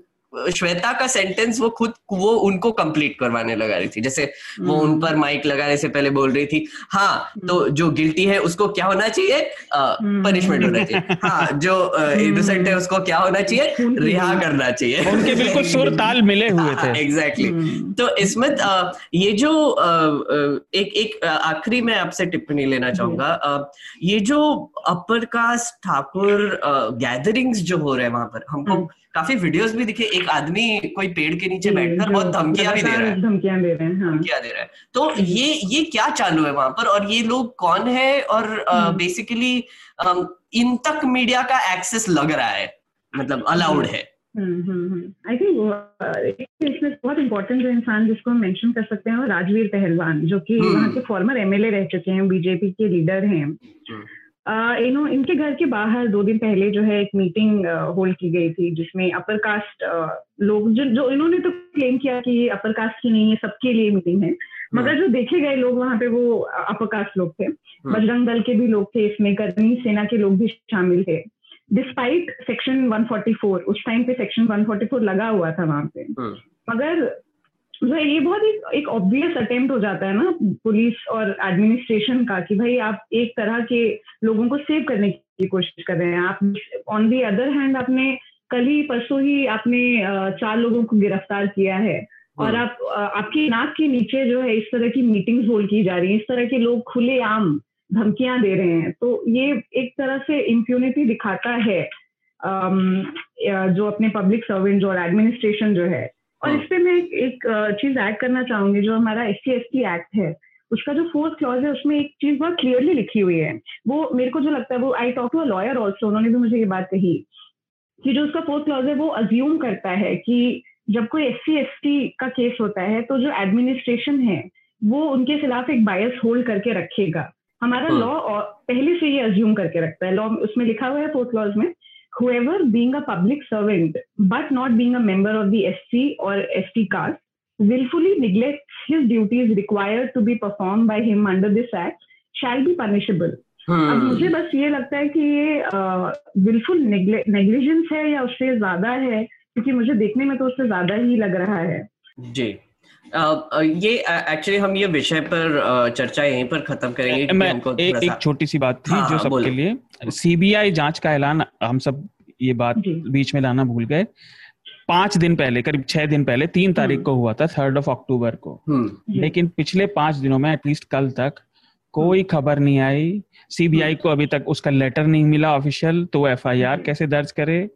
Speaker 2: श्वेता का सेंटेंस वो खुद वो उनको कंप्लीट करवाने लगा रही थी। जैसे वो
Speaker 3: हम्म।
Speaker 2: उन पर माइक लगाने से पहले बोल रही थी हाँ तो जो गिल्टी है उसको क्या होना चाहिए?
Speaker 3: हम्म।
Speaker 2: पनिशमेंट होना चाहिए। हाँ जो इनोसेंट है उसको क्या होना चाहिए? रिहा करना चाहिए।
Speaker 4: उनके बिल्कुल सुर ताल मिले हुए थे।
Speaker 2: Exactly
Speaker 3: hmm.
Speaker 2: तो इसमें ये जो एक एक आखिरी में आपसे टिप्पणी लेना चाहूँगा। ये जो अपर कास्ट ठाकुर गैदरिंग्स जो हो रहे हैं वहाँ पर हमको। काफ़ी वीडियोस भी दिखे एक आदमी कोई पेड़ के नीचे बैठकर बहुत धमकियाँ भी दे रहा है।
Speaker 3: धमकियाँ दे रहे हैं हाँ।
Speaker 2: धमकियाँ दे रहा है। तो ये ये क्या चालू है वहाँ पर? और ये लोग कौन है? और
Speaker 3: हम्म।
Speaker 2: बेसिकली इन तक मीडिया का एक्सेस लग रहा है मतलब अलाउड है।
Speaker 3: आई थिंक इसमें बहुत इम्पोर्टेंट जो इंसान जिसको हम मेंशन कर सकते हैं वो राजवीर पहलवान जो कि
Speaker 2: हम्म।
Speaker 3: वहाँ के फॉर्मर एमएलए रह चुके हैं बीजेपी के लीडर हैं।
Speaker 2: हम्म।
Speaker 3: यू नो इनके घर के बाहर दो दिन पहले जो है एक मीटिंग होल्ड की गई थी जिसमें अपर कास्ट लोग जो जो इन्होंने तो क्लेम किया कि ये अपर कास्ट की नहीं है सबके लिए मीटिंग है। मगर जो देखे गए लोग वहाँ पे वो अपर कास्ट लोग थे। बजरंग दल के भी लोग थे इसमें कर्मी सेना के लोग भी शामिल थे। डिस्पाइट सेक्शन 144 उस टाइम पे सेक्शन 144 लगा हुआ था वहाँ पे।
Speaker 2: हम्म।
Speaker 3: मगर है ये बहुत एक एक ऑब्वियस अटेम्प्ट हो जाता है ना पुलिस और एडमिनिस्ट्रेशन का कि भाई आप एक तरह के लोगों को सेव करने की कोशिश कर रहे हैं। आप ऑन दी अदर हैंड आपने कल ही परसों ही आपने चार लोगों को गिरफ़्तार किया है और
Speaker 2: हम्म।
Speaker 3: आप आपकी नाक के नीचे जो है इस तरह की मीटिंग्स होल्ड की जा रही है। इस तरह के लोग खुलेआम धमकियाँ दे रहे हैं। तो ये एक तरह से इम्प्यूनिटी दिखाता है जो अपने पब्लिक सर्वेंट जो और एडमिनिस्ट्रेशन जो है। और
Speaker 2: हम्म।
Speaker 3: इस पे मैं एक, एक चीज़ ऐड करना चाहूँगी जो हमारा S C S T act है उसका जो फोर्थ क्लॉज है उसमें एक चीज़ बहुत क्लियरली लिखी हुई है वो मेरे को जो लगता है वो I talk to a lawyer also उन्होंने भी मुझे ये बात कही कि जो उसका फोर्थ क्लॉज है वो अज्यूम करता है कि जब कोई एस सी एस टी का केस होता है तो जो एडमिनिस्ट्रेशन है वो उनके खिलाफ एक बायस होल्ड करके रखेगा हमारा
Speaker 2: हाँ।
Speaker 3: लॉ पहले से ये अज्यूम करके रखता है लॉ उसमें लिखा हुआ है फोर्थ क्लॉज में whoever being a public servant but not being a member of the SC or ST caste willfully neglects his duties required to be performed by him under this act shall be punishable. अब
Speaker 2: हम्म।
Speaker 3: मुझे बस ये लगता है कि ये बिल्कुल negligence है या उससे ज़्यादा है क्योंकि मुझे देखने में तो उससे ज़्यादा ही लग रहा है
Speaker 2: जी अ, अ, ये एक्चुअली हम ये विषय पर चर्चा यहीं पर खत्म करेंगे
Speaker 4: मैं एक एक छोटी सी बात थी
Speaker 2: हाँ,
Speaker 4: जो
Speaker 2: हाँ,
Speaker 4: सबके लिए। सीबीआई जाँच का ऐलान हम सब ये बात बीच में लाना भूल गए। पाँच दिन पहले करीब छह दिन पहले तीन तारीख
Speaker 3: हम्म।
Speaker 4: को हुआ था थर्ड ऑफ़ अक्टूबर को।
Speaker 2: हम्म,
Speaker 4: लेकिन पिछले पाँच दिनों में एटलीस्ट कल तक कोई खबर नहीं आई। सीबीआई को अभी तक उसका लेटर नहीं मिला ऑफिशियल तो एफआईआर। कैसे दर्ज करे?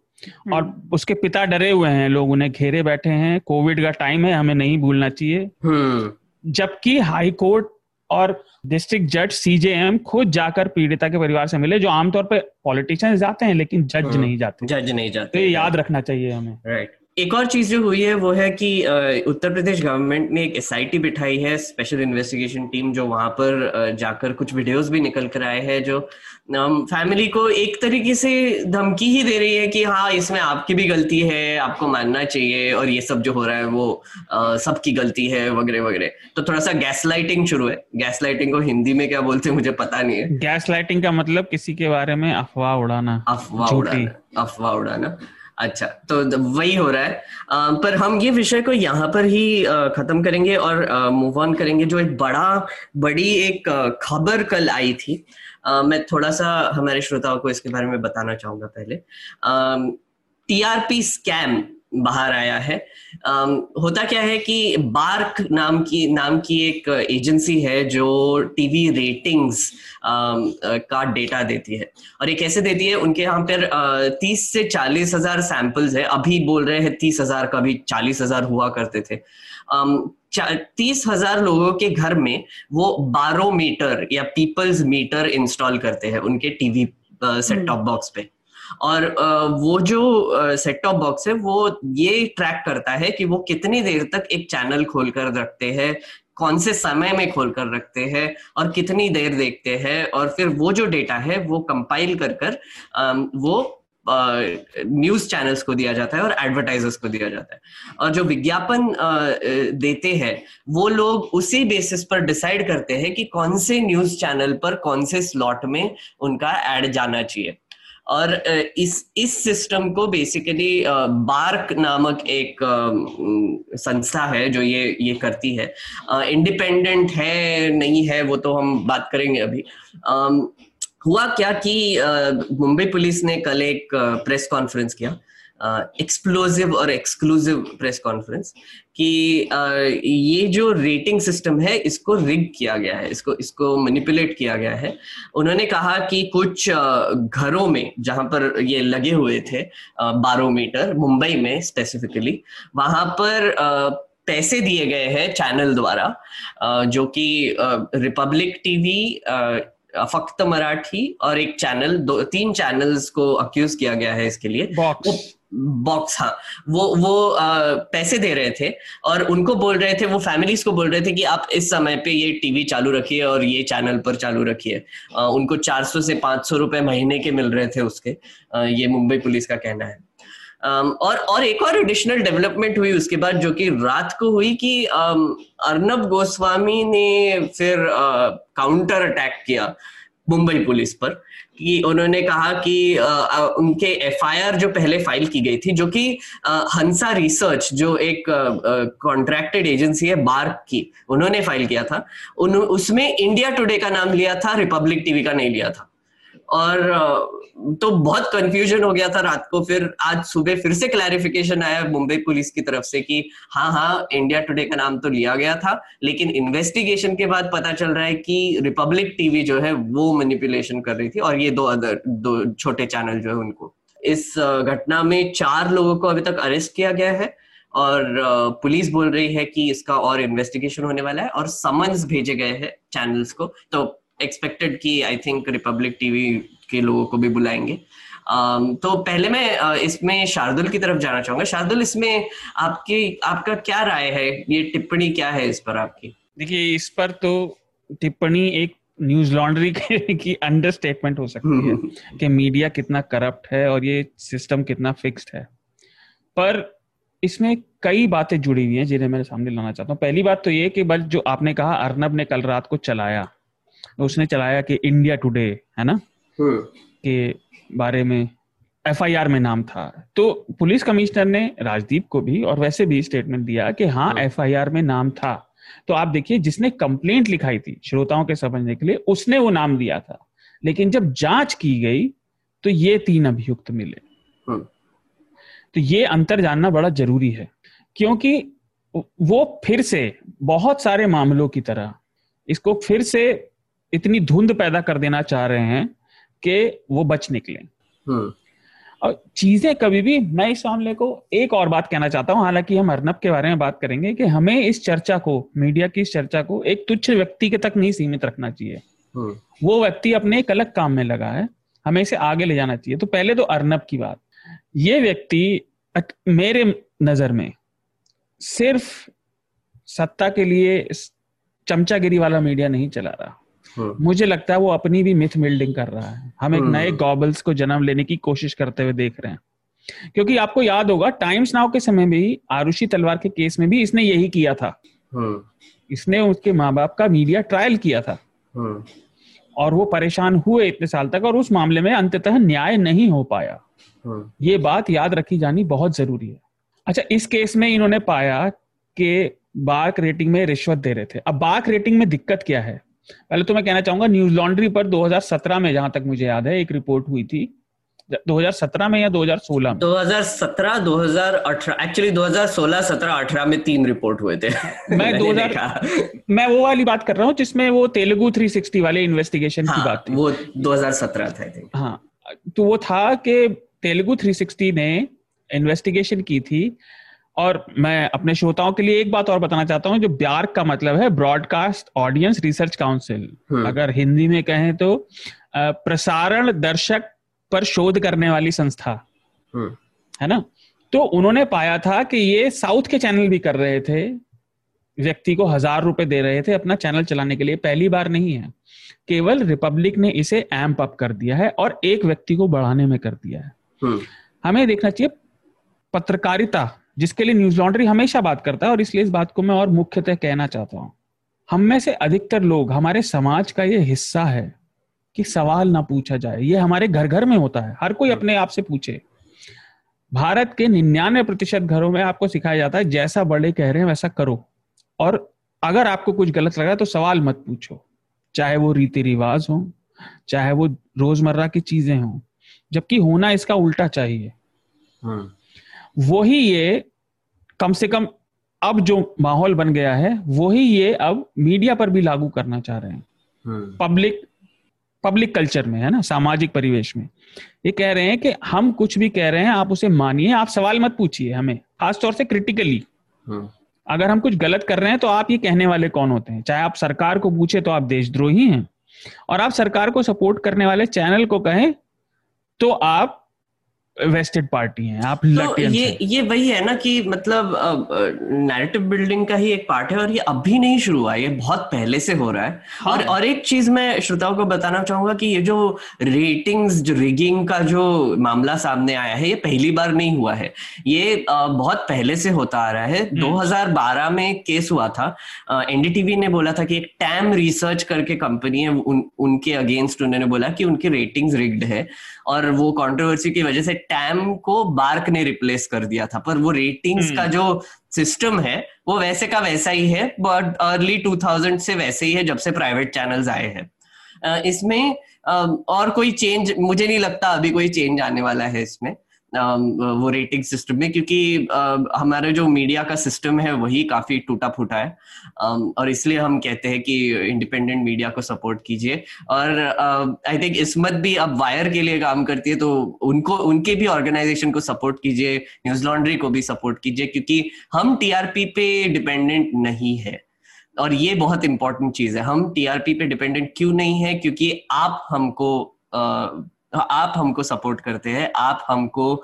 Speaker 4: और
Speaker 3: हम्म,
Speaker 4: उसके पिता डरे हुए हैं लोग उन्हें घेरे बैठे हैं। कोविड का टाइम है हमें नहीं भूलना चाहिए।
Speaker 2: हम्म,
Speaker 4: जबकि हाई कोर्ट और डिस्ट्रिक्ट जज सीजेएम खुद जाकर पीड़िता के परिवार से मिले जो आमतौर पर पॉलिटिशियंस जाते हैं लेकिन जज
Speaker 2: हम्म।
Speaker 4: नहीं जाते।
Speaker 2: जज नहीं
Speaker 4: तो
Speaker 2: जाते
Speaker 4: ये याद रखना चाहिए हमें।
Speaker 2: राइट एक और चीज़ जो हुई है वो है कि उत्तर प्रदेश गवर्नमेंट ने एक एसआईटी बिठाई है स्पेशल इन्वेस्टिगेशन टीम जो वहाँ पर जाकर कुछ वीडियोस भी निकल कर आए हैं जो फैमिली को एक तरीके से धमकी ही दे रही है कि हाँ इसमें आपकी भी गलती है आपको मानना चाहिए और ये सब जो हो रहा है वो सबकी गलती है वगैरह वगैरह। तो थोड़ा सा गैस लाइटिंग शुरू है। गैस लाइटिंग को हिंदी में क्या बोलते हैं मुझे पता नहीं है।
Speaker 4: गैस लाइटिंग का मतलब किसी के बारे में अफवाह उड़ाना
Speaker 2: अफवाह उड़ाना अफवाह उड़ाना। अच्छा तो वही हो रहा है। आ, पर हम ये विषय को यहाँ पर ही खत्म करेंगे और मूव ऑन करेंगे जो एक बड़ा बड़ी एक खबर कल आई थी। आ, मैं थोड़ा सा हमारे श्रोताओं को इसके बारे में बताना चाहूँगा पहले। टीआरपी स्कैम बाहर आया है। अम, होता क्या है कि बार्क नाम की नाम की एक एजेंसी है जो टीवी रेटिंग्स का डेटा देती है। और ये कैसे देती है? उनके यहाँ पर तीस से चालीस हज़ार सैंपल्स है। अभी बोल रहे हैं तीस हज़ार कभी चालीस हज़ार हुआ करते थे। तीस हज़ार लोगों के घर में वो बारोमीटर या पीपल्स मीटर इंस्टॉल करते हैं उनके टीवी सेट टॉप बॉक्स पे। और वो जो सेट टॉप बॉक्स है, वो ये ट्रैक करता है कि वो कितनी देर तक एक चैनल खोल कर रखते हैं, कौन से समय में खोल कर रखते हैं और कितनी देर देखते हैं और फिर वो जो डेटा है, वो कंपाइल कर कर वो न्यूज़ चैनल्स को दिया जाता है और एडवर्टाइजर्स को दिया जाता है। और जो विज्ञापन देते हैं, वो लोग उसी बेसिस पर डिसाइड करते हैं कि कौन से न्यूज़ चैनल पर कौन से स्लॉट में उनका एड जाना चाहिए। और इस इस सिस्टम को बेसिकली बार्क नामक एक संस्था है जो ये ये करती है। इंडिपेंडेंट है, नहीं है, वो तो हम बात करेंगे अभी। हुआ क्या कि मुंबई पुलिस ने कल एक प्रेस कॉन्फ्रेंस किया। एक्सप्लोजिव और एक्सक्लूसिव प्रेस कॉन्फ्रेंस कि ये जो रेटिंग सिस्टम है, इसको रिग किया गया है, इसको इसको मैनिपुलेट किया गया है। उन्होंने कहा कि कुछ घरों में, जहाँ पर ये लगे हुए थे बारोमीटर मुंबई में स्पेसिफिकली वहाँ पर पैसे दिए गए हैं चैनल द्वारा जो कि रिपब्लिक टीवी फक्त मराठी और एक चैनल दो तीन चैनल्स को अक्यूज किया गया है इसके लिए।
Speaker 4: बॉक्स
Speaker 2: बॉक्स हाँ। वो वो आ, पैसे दे रहे थे और उनको बोल रहे थे वो फैमिलीज़ को बोल रहे थे कि आप इस समय पे ये टीवी चालू रखिए और ये चैनल पर चालू रखिए। उनको 400 से 500 रुपए महीने के मिल रहे थे उसके। आ, ये मुंबई पुलिस का कहना है। और और एक और एडिशनल डेवलपमेंट हुई उसके बाद जो कि रात को हुई कि अर्नब गोस्वामी ने फिर काउंटर अटैक किया मुंबई पुलिस पर कि उन्होंने कहा कि आ, उनके एफआईआर जो पहले फ़ाइल की गई थी जो कि हंसा रिसर्च जो एक कॉन्ट्रैक्टेड एजेंसी है बार्क की उन्होंने फ़ाइल किया था। उन उसमें इंडिया टुडे का नाम लिया था रिपब्लिक टीवी का नहीं लिया था। और तो बहुत कंफ्यूजन हो गया था रात को। फिर आज सुबह फिर से क्लैरिफिकेशन आया मुंबई पुलिस की तरफ़ से कि हाँ हाँ इंडिया टुडे का नाम तो लिया गया था, लेकिन इन्वेस्टिगेशन के बाद पता चल रहा है कि रिपब्लिक टीवी जो है वो मैनिपुलेशन कर रही थी और ये दो अदर दो छोटे चैनल जो है उनको। इस घटना में चार लोगों को अभी तक अरेस्ट किया गया है और पुलिस बोल रही है कि इसका और इन्वेस्टिगेशन होने वाला है और समन्स भेजे गए हैं चैनल्स को। तो एक्सपेक्टेड कि आई थिंक रिपब्लिक टीवी के लोगों को भी बुलाएँगे। Um, तो पहले मैं uh, इसमें शार्दुल की तरफ़ जाना चाहूँगा। शार्दुल इसमें आपकी आपका क्या राय है? ये टिप्पणी क्या है इस पर आपकी?
Speaker 4: देखिए इस पर तो टिप्पणी एक न्यूज़ लॉन्ड्री की अंडर स्टेटमेंट हो सकती है कि मीडिया कितना करप्ट है और ये सिस्टम कितना फिक्स्ड है। पर इसमें कई बातें जुड़ी हुई हैं जिन्हें मैं सामने लाना चाहता हूँ। पहली बात तो ये कि बल जो आपने कहा अर्नब ने कल रात को चलाया। उसने चलाया कि इंडिया टुडे है ना हम्म। के बारे में एफआईआर में नाम था तो पुलिस कमिश्नर ने राजदीप को भी और वैसे भी स्टेटमेंट दिया कि हाँ एफआईआर हाँ। में नाम था तो आप देखिए जिसने कंप्लेंट लिखाई थी श्रोताओं के समझने के लिए उसने वो नाम दिया था लेकिन जब जाँच की गई तो ये तीन अभियुक्त मिले हाँ। तो ये अंतर जानना बड़ा ज़रूरी है क्योंकि वो फिर से बहुत सारे मामलों की तरह इसको फिर से इतनी धुंध पैदा कर देना चाह रहे हैं कि वो बच निकले हम्म। और चीज़ें कभी भी मैं इस मामले को एक और बात कहना चाहता हूँ हालाँकि हम अर्नब के बारे में बात करेंगे कि हमें इस चर्चा को मीडिया की इस चर्चा को एक तुच्छ व्यक्ति के तक नहीं सीमित रखना चाहिए हम्म। वो व्यक्ति अपने एक अलग काम में लगा है हमें इसे आगे ले जाना चाहिए तो पहले तो अर्नब की बात ये व्यक्ति मेरे नज़र में सिर्फ़ सत्ता के लिए चमचागिरी वाला मीडिया नहीं चला रहा। मुझे लगता है वो अपनी भी मिथ बिल्डिंग कर रहा है। हम एक हाँ। नए गॉबल्स को जन्म लेने की कोशिश करते हुए देख रहे हैं। क्योंकि आपको याद होगा टाइम्स नाउ के समय भी ही आरुषि तलवार के केस में भी इसने यही किया था। हाँ। इसने उसके माँ बाप का मीडिया ट्रायल किया था। और वो परेशान हुए इतने साल तक और उस मामले में अंततः न्याय नहीं हो पाया। ये बात याद रखी जानी बहुत ज़रूरी है। अच्छा इस केस में इन्होंने पाया कि बार्क रेटिंग में रिश्वत दे रहे थे। अब बार्क रेटिंग में दिक्कत क्या है? पहले तो मैं कहना चाहूँगा न्यूज़ लॉन्ड्री पर 2017 में जहाँ तक मुझे याद है एक रिपोर्ट हुई थी। 2017 में या 2016 में?
Speaker 2: 2017 2018 एक्चुअली 2016 17 18 में तीन रिपोर्ट हुए थे।
Speaker 4: मैं 2000 मैं वो वाली बात कर रहा हूँ जिसमें वो तेलुगु 360 वाले इन्वेस्टिगेशन हाँ, की बात थी।
Speaker 2: वो 2017 था
Speaker 4: हाँ तो वो था कि तेलुगु 360 ने इन्वेस्टिगेशन की थी और मैं अपने श्रोताओं के लिए एक बात और बताना चाहता हूँ जो ब्यार का मतलब है ब्रॉडकास्ट ऑडियंस रिसर्च काउंसिल अगर हिंदी में कहें तो प्रसारण दर्शक पर शोध करने वाली संस्था हम्म। है ना? तो उन्होंने पाया था कि ये साउथ के चैनल भी कर रहे थे। व्यक्ति को हज़ार रुपए दे रहे थे अपना चैनल चलाने के लिए। पहली बार नहीं है। केवल रिपब्लिक ने इसे एम्प अप कर दिया है और एक व्यक्ति को बढ़ाने में कर दिया है।
Speaker 2: हम्म।
Speaker 4: हमें देखना चाहिए पत्रकारिता जिसके लिए न्यूज़ लॉन्ड्री हमेशा बात करता है और इसलिए इस बात को मैं और मुख्यतः कहना चाहता हूँ। हम में से अधिकतर लोग हमारे समाज का ये हिस्सा है कि सवाल ना पूछा जाए। ये हमारे घर घर में होता है। हर कोई अपने आप से पूछे। भारत के निन्यानवे प्रतिशत घरों में आपको सिखाया जाता है जैसा बड़े कह रहे हैं वैसा करो। और अगर आपको कुछ गलत लगा तो सवाल मत पूछो। चाहे वो रीति रिवाज हो चाहे वो रोज़मर्रा की चीज़ें हों जबकि होना इसका उल्टा चाहिए।
Speaker 2: हम्म।
Speaker 4: वही ये कम से कम अब जो माहौल बन गया है वही ये अब मीडिया पर भी लागू करना चाह रहे हैं। पब्लिक पब्लिक कल्चर में है ना? सामाजिक परिवेश में। ये कह रहे हैं कि हम कुछ भी कह रहे हैं आप उसे मानिए आप सवाल मत पूछिए हमें खासतौर से क्रिटिकली
Speaker 2: हम्म।
Speaker 4: अगर हम कुछ गलत कर रहे हैं तो आप ये कहने वाले कौन होते हैं? चाहे आप सरकार को पूछे तो आप देशद्रोही हैं। और आप सरकार को सपोर्ट करने वाले चैनल को कहें तो आप वेस्टेड पार्टी हैं आप
Speaker 2: तो ये। ये वही है ना कि मतलब नैरेटिव बिल्डिंग का ही एक पार्ट है और ये अभी नहीं शुरू हुआ ये बहुत पहले से हो रहा है।
Speaker 4: हाँ।
Speaker 2: और और एक चीज़ मैं श्रोताओं को बताना चाहूँगा कि ये जो रेटिंग्स जो रिगिंग का जो मामला सामने आया है ये पहली बार नहीं हुआ है। ये बहुत पहले से होता आ रहा है। 2012 में एक केस हुआ था। एनडीटीवी ने बोला था कि एक टैम रिसर्च करके कंपनी है उन, उनके अगेंस्ट उन्होंने बोला कि उनकी रेटिंग्स रिग्ड है। और वो कॉन्ट्रोवर्सी की वजह से टैम को बार्क ने रिप्लेस कर दिया था पर वो रेटिंग्स
Speaker 4: हम्म।
Speaker 2: का जो सिस्टम है वो वैसे का वैसा ही है बट अर्ली 2000 से वैसे ही है जब से प्राइवेट चैनल्स आए हैं इसमें और कोई चेंज मुझे नहीं लगता अभी कोई चेंज आने वाला है इसमें वो रेटिंग सिस्टम में, क्योंकि हमारा जो मीडिया का सिस्टम है, वही काफ़ी टूटा फूटा है और इसलिए हम कहते हैं कि इंडिपेंडेंट मीडिया को सपोर्ट कीजिए। और आई थिंक इसमत भी अब वायर के लिए काम करती है तो उनको, उनके भी ऑर्गेनाइजेशन को सपोर्ट कीजिए न्यूज़ लॉन्ड्री को भी सपोर्ट कीजिए, क्योंकि हम टीआरपी पे डिपेंडेंट नहीं है। और ये बहुत इंपॉर्टेंट चीज़ है। हम टीआरपी पे डिपेंडेंट क्यों नहीं है? क्योंकि आप हमको आप हमको सपोर्ट करते हैं आप हमको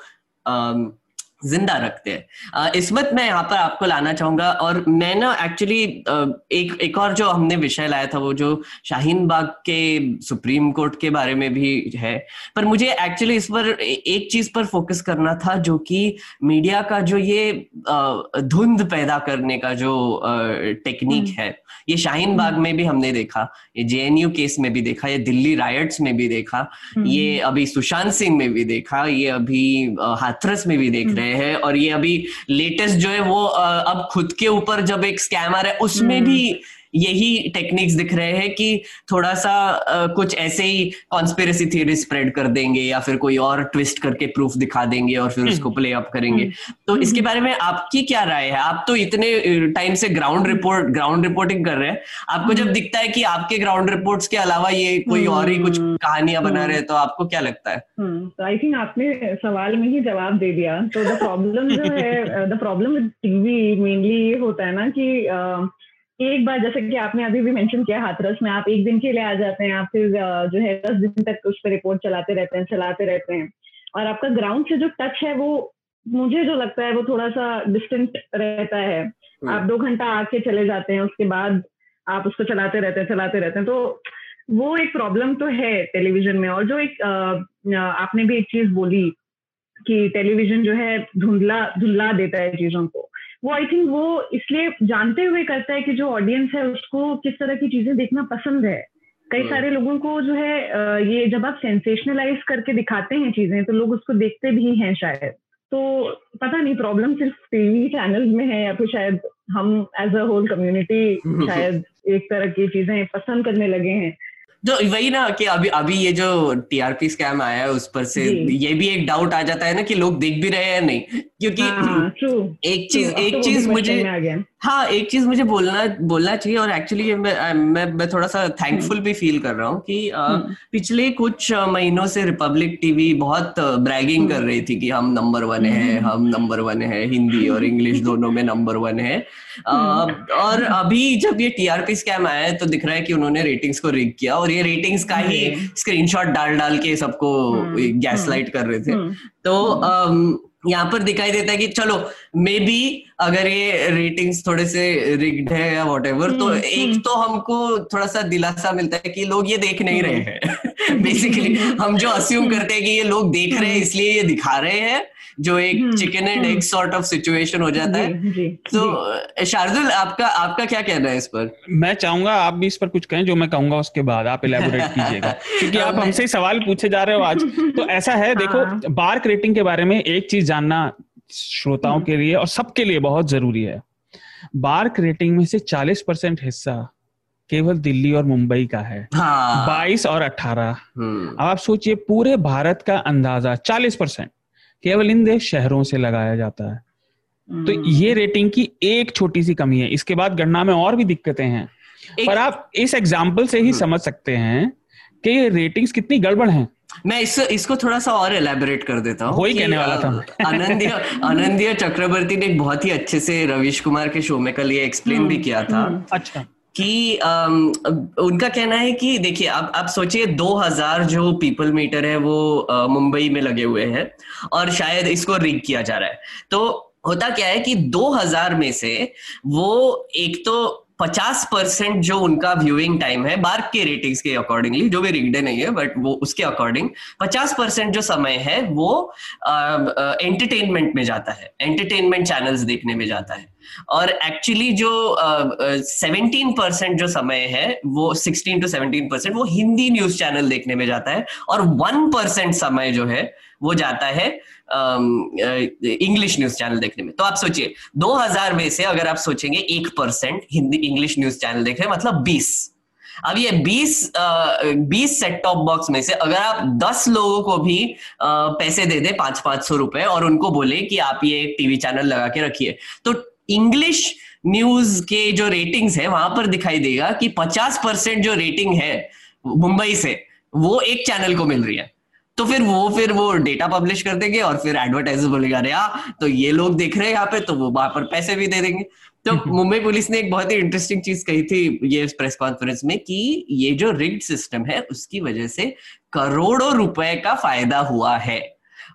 Speaker 2: ज़िंदा रखते हैं। इसमत मैं यहाँ पर आपको लाना चाहूँगा और मैं ना एक्चुअली एक एक और जो हमने विषय लाया था वो जो शाहीन बाग के सुप्रीम कोर्ट के बारे में भी है पर मुझे एक्चुअली इस पर एक चीज़ पर फोकस करना था जो कि मीडिया का जो ये धुंध पैदा करने का जो टेक्निक है ये शाहीन बाग में भी हमने देखा ये जेएनयू केस में भी देखा ये दिल्ली रायट्स में भी देखा ये अभी सुशांत सिंह में भी देखा ये अभी हाथरस में भी देख रहे हैं और ये अभी लेटेस्ट जो है वो अब खुद के ऊपर जब एक स्कैमर है उसमें भी यही टेक्निक्स दिख रहे हैं कि थोड़ा सा अ, कुछ ऐसे ही कॉन्स्पिरसी थियरी स्प्रेड कर देंगे या फिर कोई और ट्विस्ट करके प्रूफ दिखा देंगे और फिर उसको प्ले अप करेंगे। तो इसके बारे में आपकी क्या राय है? आप तो इतने टाइम से ग्राउंड रिपोर्ट ग्राउंड रिपोर्टिंग कर रहे हैं। आपको जब दिखता है कि आपके ग्राउंड रिपोर्ट्स के अलावा ये कोई और ही कुछ कहानियाँ बना रहे हैं तो आपको क्या लगता है?
Speaker 3: तो आई थिंक आपने सवाल में ही जवाब दे दिया। तो द प्रॉब्लम जो है the problem with TV mainly ये होता है ना कि एक बार जैसे कि आपने अभी भी मेंशन किया हाथरस में आप एक दिन के लिए आ जाते हैं आप फिर जो है दस दिन तक उस पर रिपोर्ट चलाते रहते हैं चलाते रहते हैं। और आपका ग्राउंड से जो टच है वो मुझे जो लगता है वो थोड़ा सा डिस्टेंट रहता है। आप दो घंटा आके चले जाते हैं उसके बाद आप उसको चलाते रहते हैं चलाते रहते हैं। तो वो एक प्रॉब्लम तो है टेलीविज़न में। और जो एक आपने भी एक चीज़ बोली कि टेलीविज़न जो है धुंधला धुंधला देता है चीज़ों को। वो आई थिंक वो इसलिए जानते हुए करता है कि जो ऑडियंस है उसको किस तरह की चीज़ें देखना पसंद है। कई
Speaker 2: हम्म।
Speaker 3: सारे लोगों को जो है ये जब आप सेंसेशनलाइज करके दिखाते हैं चीज़ें तो लोग उसको देखते भी हैं शायद। तो पता नहीं प्रॉब्लम सिर्फ़ टीवी चैनल्स में है या फिर शायद हम एज अ होल कम्युनिटी शायद एक तरह की चीज़ें पसंद करने लगे हैं।
Speaker 2: तो वही ना कि अभी अभी ये जो टीआरपी स्कैम आया है उस पर से ये भी एक डाउट आ जाता है ना कि लोग देख भी रहे हैं नहीं? क्योंकि
Speaker 3: हाँ
Speaker 2: एक चीज़ एक चीज़ मुझे हाँ एक चीज़ मुझे बोलना बोलना चाहिए और एक्चुअली मैं मैं मैं थोड़ा सा थैंकफुल भी फील कर रहा हूँ कि अ,
Speaker 3: हम्म।
Speaker 2: पिछले कुछ महीनों से रिपब्लिक टीवी बहुत ब्रैगिंग कर रही थी कि हम नंबर वन है हम नंबर वन है हिंदी और इंग्लिश दोनों में नंबर वन है। अ, और अभी जब ये टीआरपी स्कैम आया है तो दिख रहा है कि उन्होंने रेटिंग्स को रिग किया और ये रेटिंग्स का ही स्क्रीनशॉट डाल डाल के सबको
Speaker 3: हम्म,
Speaker 2: गैस लाइट कर रहे थे।
Speaker 3: हम्म,
Speaker 2: तो यहाँ पर दिखाई देता है कि चलो मे बी अगर ये रेटिंग्स थोड़े से रिग्ड है या वॉट एवर तो हम्म, एक हम्म। तो हमको थोड़ा सा दिलासा मिलता है कि लोग ये देख नहीं रहे हैं। बेसिकली हम जो अस्यूम करते हैं कि ये लोग देख रहे हैं इसलिए ये दिखा रहे हैं जो एक chicken and egg sort of situation हो जाता है। तो शार्दुल आपका आपका क्या कहना है इस पर?
Speaker 4: मैं चाहूँगा आप भी इस पर कुछ कहें जो मैं कहूँगा उसके बाद आप इलेबोरेट कीजिएगा। क्योंकि आप हमसे सवाल पूछे जा रहे हो आज। तो ऐसा है देखो बार्क हाँ। रेटिंग के बारे में एक चीज़ जानना श्रोताओं। के लिए और सबके लिए बहुत ज़रूरी है बार्क रेटिंग में से 40 परसेंट हिस्सा केवल दिल्ली और मुंबई का है हाँ। 22 और 18 हम्म। अब आप सोचिए पूरे भारत का अंदाज़ा 40 परसेंट केवल इन देश शहरों से लगाया जाता है तो हम्म। ये रेटिंग की एक छोटी सी कमी है इसके बाद गणना में और भी दिक्कतें हैं पर आप इस एग्ज़ाम्पल से ही हम्म। समझ सकते हैं कि ये रेटिंग्स कितनी गड़बड़ हैं
Speaker 2: मैं इस इसको थोड़ा सा और एलेबोरेट कर देता हूँ
Speaker 4: वही कहने वाला था।
Speaker 2: आनंदिया आनंदिया चक्रवर्ती ने बहुत ही अच्छे से रविश कुमार के शो में कल ये एक्सप्लेन भी किया था
Speaker 4: अच्छा।
Speaker 2: कि आम, उनका कहना है कि देखिए आप आप सोचिए 2000 जो पीपल मीटर है वो मुंबई में लगे हुए हैं और शायद इसको रिग किया जा रहा है। तो होता क्या है कि 2000 में से वो एक तो पचास परसेंट जो उनका व्यूइंग टाइम है बार्क के रेटिंग्स के अकॉर्डिंगली जो भी रिगडे नहीं है बट वो उसके अकॉर्डिंग पचास परसेंट जो समय है, वो एंटरटेनमेंट में जाता है एंटरटेनमेंट चैनल्स देखने में जाता है। और एक्चुअली जो सेवनटीन uh, परसेंट जो समय है वो सिक्सटीन टू सेवनटीन परसेंट वो हिंदी न्यूज़ चैनल देखने में जाता है और वन परसेंट समय जो है वो जाता है इंग्लिश न्यूज़ चैनल देखने में। तो आप सोचिए 2000 में से अगर आप सोचेंगे एक percent Hindi English news channel देख रहे हैं मतलब 20 अब ये 20 20 सेट टॉप बॉक्स में से अगर आप 10 लोगों को भी पैसे दे दे पाँच पाँच सौ रुपए और उनको बोले कि आप ये टीवी चैनल लगा के रखिए तो इंग्लिश न्यूज़ के जो रेटिंग्स है वहाँ पर दिखाई देगा कि 50 परसेंट जो रेटिंग है मुंबई से वो एक चैनल को मिल रही है। तो फिर वो फिर वो डेटा पब्लिश कर देंगे और फिर एडवर्टाइजर बोलेगा अरे तो ये लोग देख रहे हैं यहाँ पे तो वो वहाँ पर पैसे भी दे देंगे। तो मुंबई पुलिस ने एक बहुत ही इंटरेस्टिंग चीज़ कही थी ये प्रेस कॉन्फ्रेंस में कि ये जो रिग्ड सिस्टम है उसकी वजह से करोड़ों रुपए का फ़ायदा हुआ है।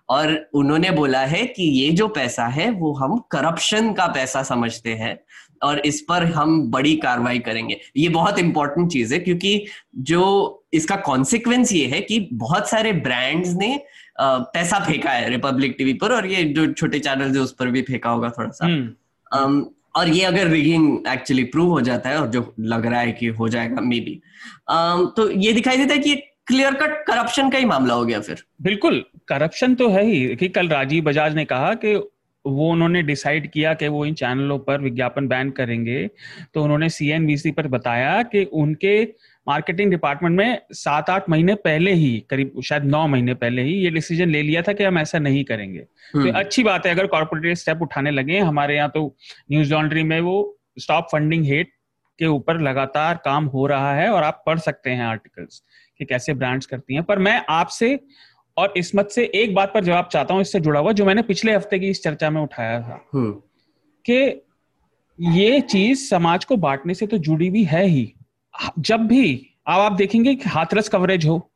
Speaker 2: और उन्होंने बोला है कि ये जो पैसा है वो हम करप्शन का पैसा समझते हैं और इस पर हम बड़ी कार्रवाई करेंगे। ये बहुत इंपॉर्टेंट चीज़ है क्योंकि जो इसका कॉन्सिक्वेंस ये है कि बहुत सारे ब्रांड्स ने पैसा फेंका है रिपब्लिक टीवी पर और ये जो छोटे चैनल है उस पर भी फेंका होगा थोड़ा सा um, और ये अगर रिगिंग एक्चुअली प्रूव हो जाता है और जो लग रहा है कि हो जाएगा मे बी um, तो ये दिखाई देता है कि क्लियर कट करप्शन का ही मामला हो गया फिर।
Speaker 4: बिल्कुल करप्शन तो है ही। कि कल राजीव बजाज ने कहा कि वो उन्होंने डिसाइड किया कि वो इन चैनलों पर विज्ञापन बैन करेंगे। तो उन्होंने सीएनबीसी पर बताया कि उनके मार्केटिंग डिपार्टमेंट में सात आठ महीने पहले ही करीब शायद नौ महीने पहले ही ये डिसीज़न ले लिया था कि हम ऐसा नहीं करेंगे। तो हम्म। अच्छी बात है अगर कॉर्पोरेट स्टेप उठाने लगे हमारे यहाँ तो न्यूज़ लॉन्ड्री में वो स्टॉप फंडिंग हेट के ऊपर लगातार काम हो रहा है और आप पढ़ सकते हैं आर्टिकल्स कि कैसे ब्रांड्स करती हैं। पर मैं आपसे और इसमत से एक बात पर जवाब चाहता हूँ इससे जुड़ा हुआ जो मैंने पिछले हफ़्ते की इस चर्चा में उठाया था। हम्म। कि ये चीज़ समाज को बांटने से तो जुड़ी हुई है ही। जब भी अब आप देखेंगे कि हाथरस कवरेज हो।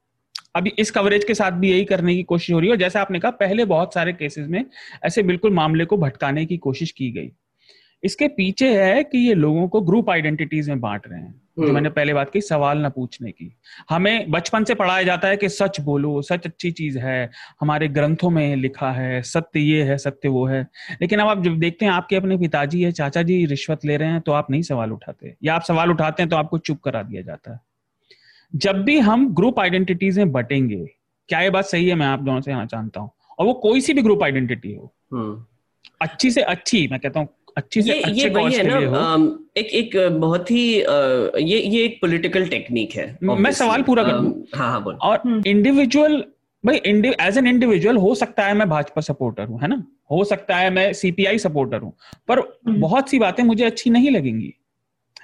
Speaker 4: अभी इस कवरेज के साथ भी यही करने की कोशिश हो रही है। और जैसे आपने कहा पहले बहुत सारे केसेस में ऐसे बिल्कुल मामले को भटकाने की कोशिश की गई। इसके पीछे है कि ये लोगों को ग्रुप आइडेंटिटीज में बांट रहे हैं। जो हम्म। मैंने पहले बात की सवाल ना पूछने की। हमें बचपन से पढ़ाया जाता है कि सच बोलो सच अच्छी चीज़ है हमारे ग्रंथों में लिखा है सत्य ये है सत्य वो है। लेकिन अब आप जब देखते हैं आपके अपने पिताजी है चाचा जी रिश्वत ले रहे हैं तो आप नहीं सवाल उठाते। या आप सवाल उठाते हैं तो आपको चुप करा दिया जाता है। जब भी हम ग्रुप आइडेंटिटीज में बटेंगे क्या ये बात सही है मैं आप दोनों से यहाँ जानता हूँ। और वो कोई सी भी ग्रुप आइडेंटिटी हो। हम्म। अच्छी से अच्छी मैं कहता हूँ अच्छी से
Speaker 2: ये, अच्छे ये वही है ना एक एक बहुत ही ये ये एक पॉलिटिकल टेक्निक है
Speaker 4: मैं सवाल पूरा करूँ
Speaker 2: हाँ हाँ बोल।
Speaker 4: और इंडिविजुअल हम्म। भाई एज एन इंडिविजुअल हो सकता है मैं भाजपा सपोर्टर हूँ है ना? हो सकता है मैं सीपीआई सपोर्टर हूँ पर हम्म। बहुत सी बातें मुझे अच्छी नहीं लगेंगी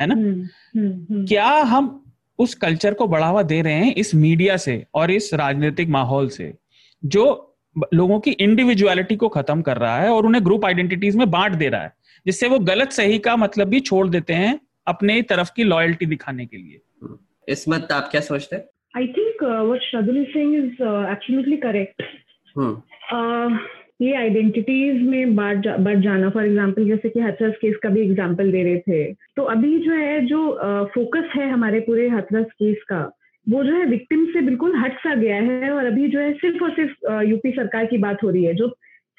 Speaker 4: है ना? हम्म, क्या हम उस कल्चर को बढ़ावा दे रहे हैं इस मीडिया से और इस राजनीतिक माहौल से जो लोगों की इंडिविजुअलिटी को खत्म कर रहा है और उन्हें ग्रुप आइडेंटिटीज में बांट दे रहा है? जिससे वो गलत सही का मतलब भी छोड़ देते हैं अपने तरफ़ की लॉयल्टी दिखाने के लिए।
Speaker 2: इसमत आप क्या सोचते हैं?
Speaker 3: I think what Shardul Singh is absolutely correct ये आइडेंटिटीज में बढ़ जा, बढ़ जाना फॉर एग्जांपल जैसे कि हाथरस केस का भी एग्ज़ाम्पल दे रहे थे। तो अभी जो है जो फोकस है हमारे पूरे हथरस केस का वो जो है विक्टिम से बिल्कुल हट सा गया है और अभी जो है सिर्फ़ और सिर्फ़ यूपी सरकार की बात हो रही है जो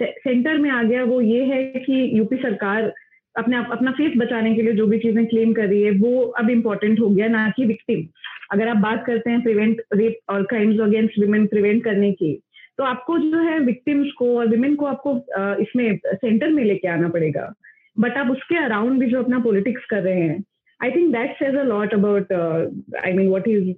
Speaker 3: सेंटर में आ गया वो ये है कि यूपी सरकार अपने आप अपना फेस बचाने के लिए जो भी चीज़ें क्लेम कर रही है वो अब इम्पोर्टेंट हो गया ना कि विक्टिम अगर आप बात करते हैं प्रिवेंट रेप और क्राइम्स अगेंस्ट वुमेन प्रिवेंट करने की तो आपको जो है विक्टिम्स को और विमेन को आपको इसमें सेंटर में लेके आना पड़ेगा. बट आप उसके अराउंड भी जो अपना पॉलिटिक्स कर रहे हैं I think that says a lot about I mean what is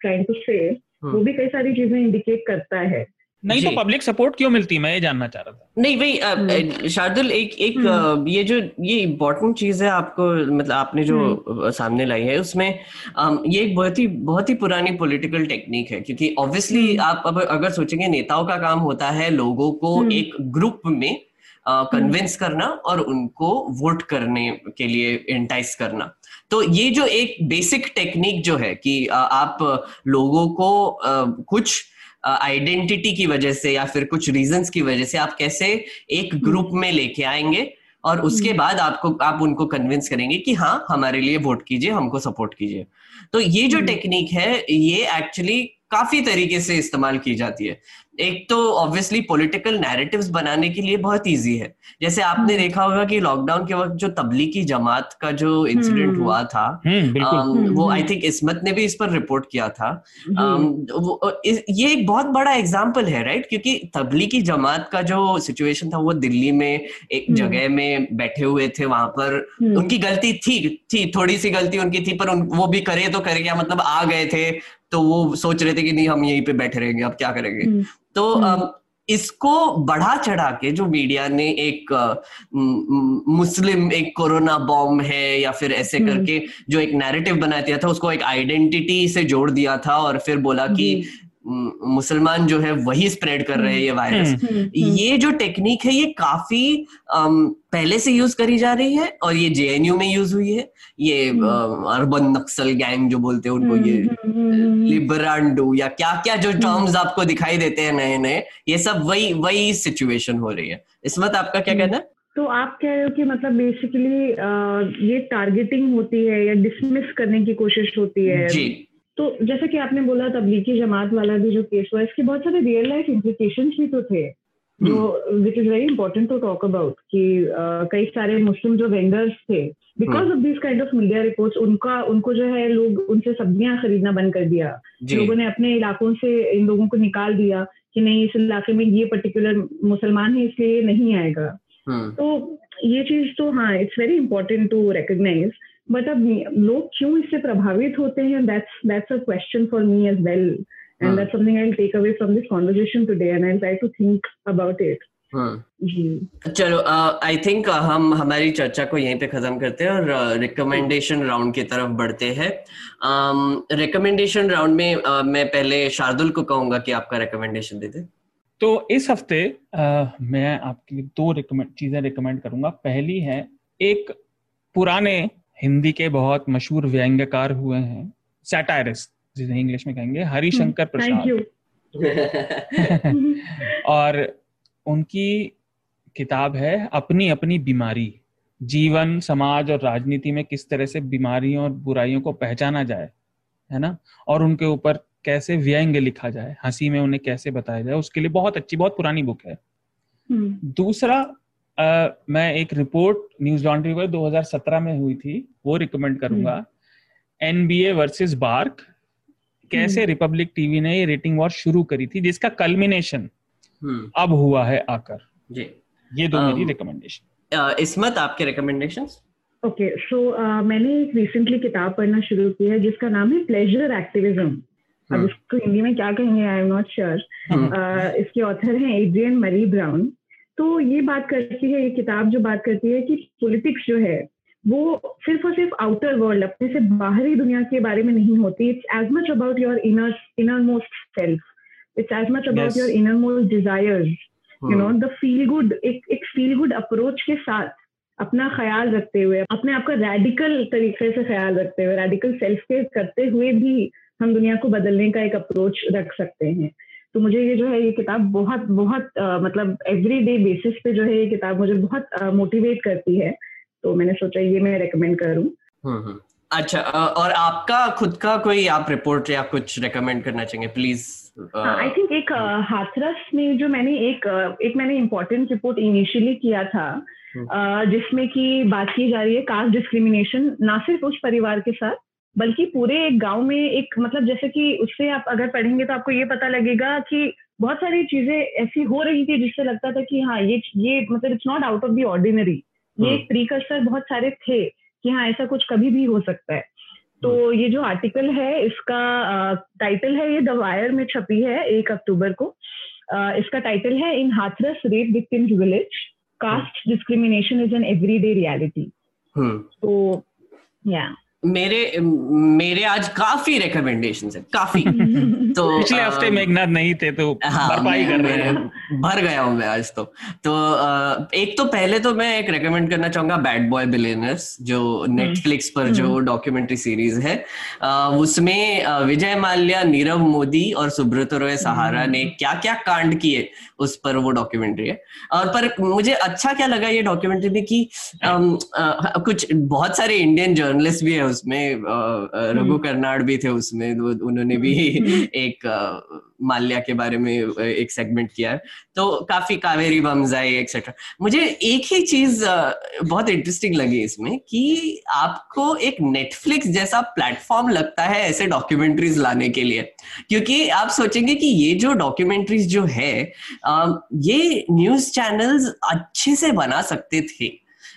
Speaker 3: trying to say वो भी कई सारी चीज़ें इंडिकेट करता है.
Speaker 4: नहीं तो पब्लिक सपोर्ट क्यों मिलती? मैं ये जानना चाह रहा था।
Speaker 2: नहीं भाई हम्म। शार्दुल एक एक हम्म। ये जो ये इम्पोर्टेंट चीज़ है आपको मतलब आपने जो हम्म। सामने लाई है उसमें ये एक बहुत ही बहुत ही पुरानी पॉलिटिकल टेक्निक है क्योंकि ऑब्वियसली आप अब अगर सोचेंगे नेताओं का काम होता है लोगों को एक ग्रुप में कन्विंस करना और उनको वोट करने के लिए इंटाइस करना। तो ये जो एक बेसिक टेक्निक जो है कि आप लोगों को कुछ आइडेंटिटी की वजह से या फिर कुछ रीजंस की वजह से आप कैसे एक ग्रुप में लेके आएँगे और उसके हम्म। बाद आपको आप उनको कन्विंस करेंगे कि हाँ हमारे लिए वोट कीजिए हमको सपोर्ट कीजिए तो ये जो टेक्निक हम्म। है ये एक्चुअली काफ़ी तरीके से इस्तेमाल की जाती है एक तो ऑब्वियसली पॉलिटिकल नैरेटिव्स बनाने के लिए बहुत इजी है। जैसे आपने हम्म। देखा होगा कि लॉकडाउन के वक्त जो तबलीगी जमात का जो इंसिडेंट हम्म। हुआ था हम्म, वो आई थिंक इसमत ने भी इस पर रिपोर्ट किया था। वो, इस, ये एक बहुत बड़ा एग्ज़ाम्पल है राइट क्योंकि तबलीगी जमात का जो सिचुएशन था वो दिल्ली में एक जगह में बैठे हुए थे वहाँ पर। उनकी गलती थी थी थोड़ी सी गलती उनकी थी पर उन, वो भी करे तो करे क्या मतलब आ गए थे तो वो सोच रहे थे कि नहीं हम यहीं पे बैठे रहेंगे अब क्या करेंगे? तो हम्म। इसको बढ़ा चढ़ा के जो मीडिया ने एक मुस्लिम एक कोरोना बॉम्ब है या फिर ऐसे हम्म। करके जो एक नैरेटिव बना दिया था उसको एक आइडेंटिटी से जोड़ दिया था और फिर बोला कि मुसलमान जो है वही स्प्रेड कर रहे हैं ये हम्म। वायरस हम्म, हम्म, ये जो टेक्निक है ये काफ़ी पहले से यूज़ करी जा रही है और ये जेएनयू में यूज़ हुई है। ये अर्बन नक्सल गैंग जो बोलते हैं उनको ये लिबरांडू या क्या क्या जो टर्म्स आपको दिखाई देते हैं नए नए ये सब वही वही सिचुएशन हो रही है। इस वक्त आपका क्या कहना है?
Speaker 3: तो आप कह रहे हो कि मतलब बेसिकली ये टारगेटिंग होती है या डिसमिस करने की कोशिश होती है?
Speaker 2: जी।
Speaker 3: तो जैसा कि आपने बोला तबलीगी जमात वाला भी जो केस हुआ इसके बहुत सारे रियल लाइफ इम्प्लीकेशन भी तो थे जो which is very important to talk about कि कई सारे मुस्लिम जो वेंडर्स थे because of this kind of media reports उनका उनको जो है लोग उनसे सब्ज़ियाँ खरीदना बंद कर दिया। लोगों ने अपने इलाकों से इन लोगों को निकाल दिया कि नहीं इस इलाके में ये पर्टिकुलर मुसलमान है इसलिए नहीं आएगा। हम्म। तो ये चीज़ तो हाँ it's very important to recognise but अब लोग क्यों इससे प्रभावित होते हैं? That's that's a question for me as well and that's something I will take away from this conversation today and I try to think about it
Speaker 2: चलो I uh, think uh, हम हमारी चर्चा को यहीं पे खत्म करते हैं और रिकमेंडेशन uh, राउंड की तरफ़ बढ़ते हैं। रिकमेंडेशन um, राउंड में uh, मैं पहले शार्दुल को कहूँगा कि आपका रिकमेंडेशन दे दे।
Speaker 4: तो इस हफ़्ते uh, मैं आपके लिए दो रिकमेंड चीज़ें रिकमेंड करूँगा। पहली है एक पुराने हिंदी के बहुत मशहूर व्यंग्यकार हुए हैं सैटायरिस्ट जिसे इंग्लिश में कहेंगे हरिशंकर हम्म, प्रसाद। और उनकी किताब है अपनी अपनी बीमारी जीवन समाज और राजनीति में किस तरह से बीमारियों और बुराइयों को पहचाना जाए है ना? और उनके ऊपर कैसे व्यंग्य लिखा जाए हँसी में उन्हें कैसे बताया जाए उसके लिए बहुत अच्छी बहुत पुरानी बुक है। हम्म। दूसरा Uh, मैं एक रिपोर्ट न्यूज़ लॉन्ड्री पर 2017 में हुई थी वो रिकमेंड करूँगा। एनबीए वर्सेस बार्क कैसे रिपब्लिक हम्म। टीवी ने ये रेटिंग वॉर शुरू करी थी जिसका कल्मिनेशन हम्म। अब हुआ है आकर। जी। ये दो मेरी रिकमेंडेशन
Speaker 2: इसमत आपके रिकमेंडेशन
Speaker 3: ओके सो मैंने एक रिसेंटली किताब पढ़ना शुरू की है जिसका नाम है प्लेजर एक्टिविज्म अब हम्म। इसको हिंदी में क्या कहेंगे आई एम नॉट श्योर इसके ऑथर हैं एड्रियन मरी ब्राउन तो ये बात करती है ये किताब जो बात करती है कि पॉलिटिक्स जो है वो सिर्फ़ और सिर्फ़ आउटर वर्ल्ड अपने से बाहरी दुनिया के बारे में नहीं होती। It's as much about your inner innermost self it's as much about your innermost desires you know the feel good एक एक फील गुड अप्रोच के साथ अपना ख्याल रखते हुए अपने आप का रेडिकल तरीके से ख्याल रखते हुए रेडिकल सेल्फ केयर करते हुए भी हम दुनिया को बदलने का एक अप्रोच रख सकते हैं। तो मुझे ये जो है ये किताब बहुत बहुत आ, मतलब एवरी डे बेसिस पे जो है ये किताब मुझे बहुत मोटिवेट करती है तो मैंने सोचा ये मैं रेकमेंड करूँ
Speaker 2: हम्म, हम्म। अच्छा और आपका खुद का कोई आप रिपोर्ट या कुछ रेकमेंड करना चाहेंगे प्लीज़
Speaker 3: आई थिंक एक हाथरस में जो मैंने एक एक मैंने इम्पोर्टेंट रिपोर्ट इनिशियली किया था हम्म। जिसमें कि बात की जा रही है कास्ट डिस्क्रिमिनेशन ना सिर्फ़ उस परिवार के साथ बल्कि पूरे एक गाँव में एक मतलब जैसे कि उससे आप अगर पढ़ेंगे तो आपको ये पता लगेगा कि बहुत सारी चीज़ें ऐसी हो रही थी जिससे लगता था कि हाँ ये ये मतलब it's not out of the ordinary ये एक प्रीकर्सर बहुत सारे थे कि हाँ ऐसा कुछ कभी भी हो सकता है। तो हम्म। ये जो आर्टिकल है इसका टाइटल है ये द वायर में छपी है एक अक्टूबर को। इसका टाइटल है in Hathras rape victim's village caste discrimination is an everyday reality तो या
Speaker 2: मेरे मेरे आज काफ़ी रिकमेंडेशन है काफ़ी।
Speaker 4: तो पिछले हफ़्ते मेघनाथ नहीं थे तो हाँ, भरपाई कर रहे हैं।
Speaker 2: भर गया हूँ मैं आज तो। तो आ, एक तो पहले तो मैं एक रेकमेंड करना चाहूँगा बैड बॉय बिलेनर्स जो नेटफ्लिक्स हम्म। पर जो डॉक्यूमेंट्री हम्म। सीरीज़ है। उसमें विजय माल्या नीरव मोदी और सुब्रत रॉय सहारा ने क्या क्या कांड किए उस पर वो डॉक्यूमेंट्री है। और पर मुझे अच्छा क्या लगा ये डॉक्यूमेंट्री में कि कुछ बहुत सारे इंडियन जर्नलिस्ट भी है उसमें रघु हम्म। कर्नाड भी थे उसमें उन्होंने भी हम्म। एक माल्या के बारे में एक सेगमेंट किया है तो काफ़ी कावेरी बम्स आई एक्सेट्रा मुझे एक ही चीज़ बहुत इंटरेस्टिंग लगी इसमें कि आपको एक नेटफ्लिक्स जैसा प्लेटफॉर्म लगता है ऐसे डॉक्यूमेंट्रीज लाने के लिए क्योंकि आप सोचेंगे कि ये जो डॉक्यूमेंट्रीज जो है ये न्यूज़ चैनल्स अच्छे से बना सकते थे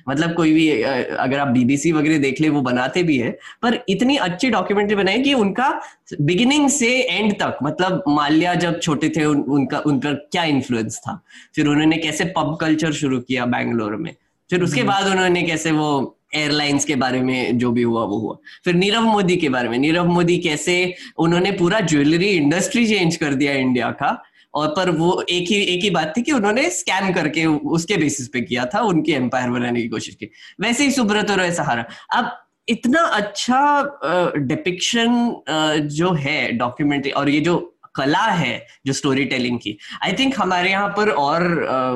Speaker 2: मतलब कोई भी अगर आप बीबीसी वगैरह देख ले वो बनाते भी है पर इतनी अच्छी डॉक्यूमेंट्री बनाई कि उनका बिगिनिंग से एंड तक मतलब माल्या जब छोटे थे उन, उनका उनका क्या इन्फ्लुएंस था? फिर उन्होंने कैसे पब कल्चर शुरू किया बैंगलोर में? फिर उसके हम्म। बाद उन्होंने कैसे वो एयरलाइंस के बारे में जो भी हुआ वो हुआ। फिर नीरव मोदी के बारे में नीरव मोदी कैसे उन्होंने पूरा ज्वेलरी इंडस्ट्री चेंज कर दिया इंडिया का और पर वो एक ही एक ही बात थी कि उन्होंने स्कैम करके उसके बेसिस पे किया था, उनकी एम्पायर बनाने की कोशिश की। वैसे ही सुब्रत और सहारा। अब इतना अच्छा डिपिक्शन जो है डॉक्यूमेंट्री और ये जो कला है जो स्टोरी टेलिंग की। आई थिंक हमारे यहाँ पर और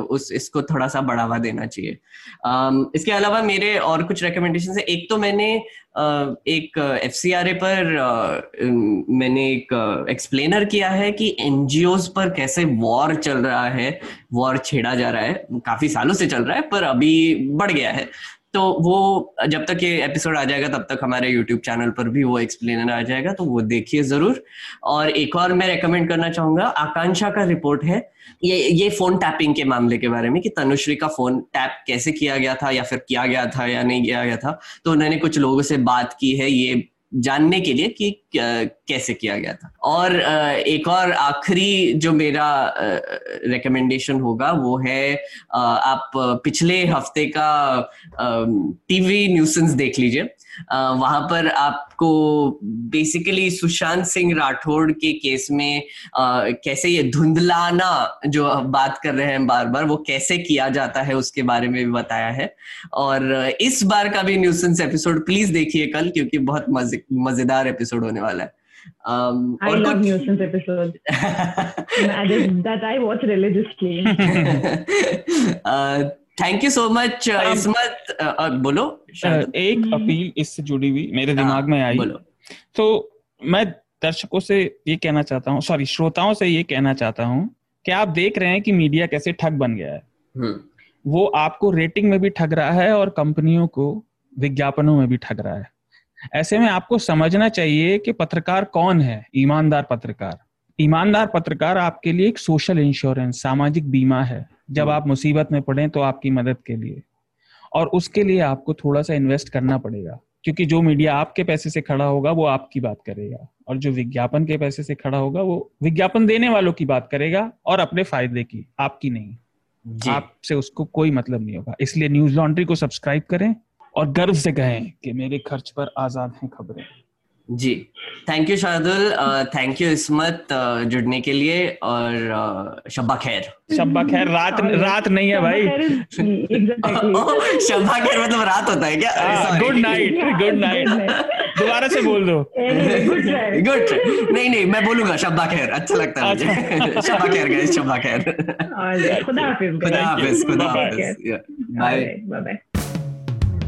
Speaker 2: उस, इसको थोड़ा सा बढ़ावा देना चाहिए। इसके अलावा मेरे और कुछ रिकमेंडेशन है। एक तो मैंने एक एफ़ सी आर ए पर मैंने एक एक्सप्लेनर किया है कि एनजीओ पर कैसे वॉर चल रहा है वॉर छेड़ा जा रहा है। काफ़ी सालों से चल रहा है, पर अभी बढ़ गया है। तो वो जब तक ये एपिसोड आ जाएगा, तब तक हमारे यूट्यूब चैनल पर भी वो एक्सप्लेनर आ जाएगा तो वो देखिए ज़रूर। और एक और मैं रेकमेंड करना चाहूँगा, आकांक्षा का रिपोर्ट है। ये ये फ़ोन टैपिंग के मामले के बारे में कि तनुश्री का फ़ोन टैप कैसे किया गया था, या फिर किया गया था या नहीं किया गया था। तो उन्होंने कुछ लोगों से बात की है, ये जानने के लिए कि कैसे किया गया था। और एक और आखिरी जो मेरा रिकमेंडेशन होगा वो है आप पिछले हफ़्ते का टीवी न्यूसेंस देख लीजिए। वहाँ पर आपको बेसिकली सुशांत सिंह राठौड़ के केस में कैसे ये धुंधलाना जो बात कर रहे हैं बार बार वो कैसे किया जाता है उसके बारे में भी बताया है। और, इस बार का भी न्यूसेंस एपिसोड प्लीज़ देखिए कल, क्योंकि बहुत मज़े मज़ेदार एपिसोड होने वाला है।
Speaker 3: Um, I love कुछ... nuisance episodes. That I watch religiously.
Speaker 2: uh, thank you so much Ismat बोलो
Speaker 4: एक अपील इससे जुड़ी हुई मेरे हाँ, दिमाग में आई। बोलो। तो मैं दर्शकों से ये कहना चाहता हूँ सॉरी श्रोताओं से ये कहना चाहता हूँ कि आप देख रहे हैं कि मीडिया कैसे ठग बन गया है। हम्म। वो आपको रेटिंग में भी ठग रहा है और कंपनियों को विज्ञापनों में भी ठग रहा है। ऐसे में आपको समझना चाहिए कि पत्रकार कौन है? ईमानदार पत्रकार। ईमानदार पत्रकार आपके लिए एक सोशल इंश्योरेंस सामाजिक बीमा है। जब। आप मुसीबत में पड़े तो आपकी मदद के लिए। और उसके लिए आपको थोड़ा सा इन्वेस्ट करना पड़ेगा। क्योंकि जो मीडिया आपके पैसे से खड़ा होगा वो आपकी बात करेगा। और जो विज्ञापन के पैसे से खड़ा होगा वो विज्ञापन देने वालों की बात करेगा और अपने फ़ायदे की आपकी नहीं। आपसे उसको कोई मतलब नहीं होगा। इसलिए न्यूज़ लॉन्ड्री को सब्सक्राइब करें। और गर्व से कहें कि मेरे खर्च पर आज़ाद हैं खबरें।
Speaker 2: जी। Thank you Shardul thank you Ismat जुड़ने के लिए और uh, शब्बा खैर।
Speaker 4: शब्बा खैर रात रात नहीं है भाई।
Speaker 2: शब्बा खैर मतलब रात होता है क्या?
Speaker 4: गुड नाइट गुड नाइट दोबारा से बोल दो।
Speaker 2: गुड नहीं नहीं मैं बोलूँगा शब्बा खैर अच्छा लगता है मुझे। अच्छा। शब्बा खैर गाइस शब्बा खैर। खुदा हाफिज खुदा हाफिज खुदा हाफिज। Bye bye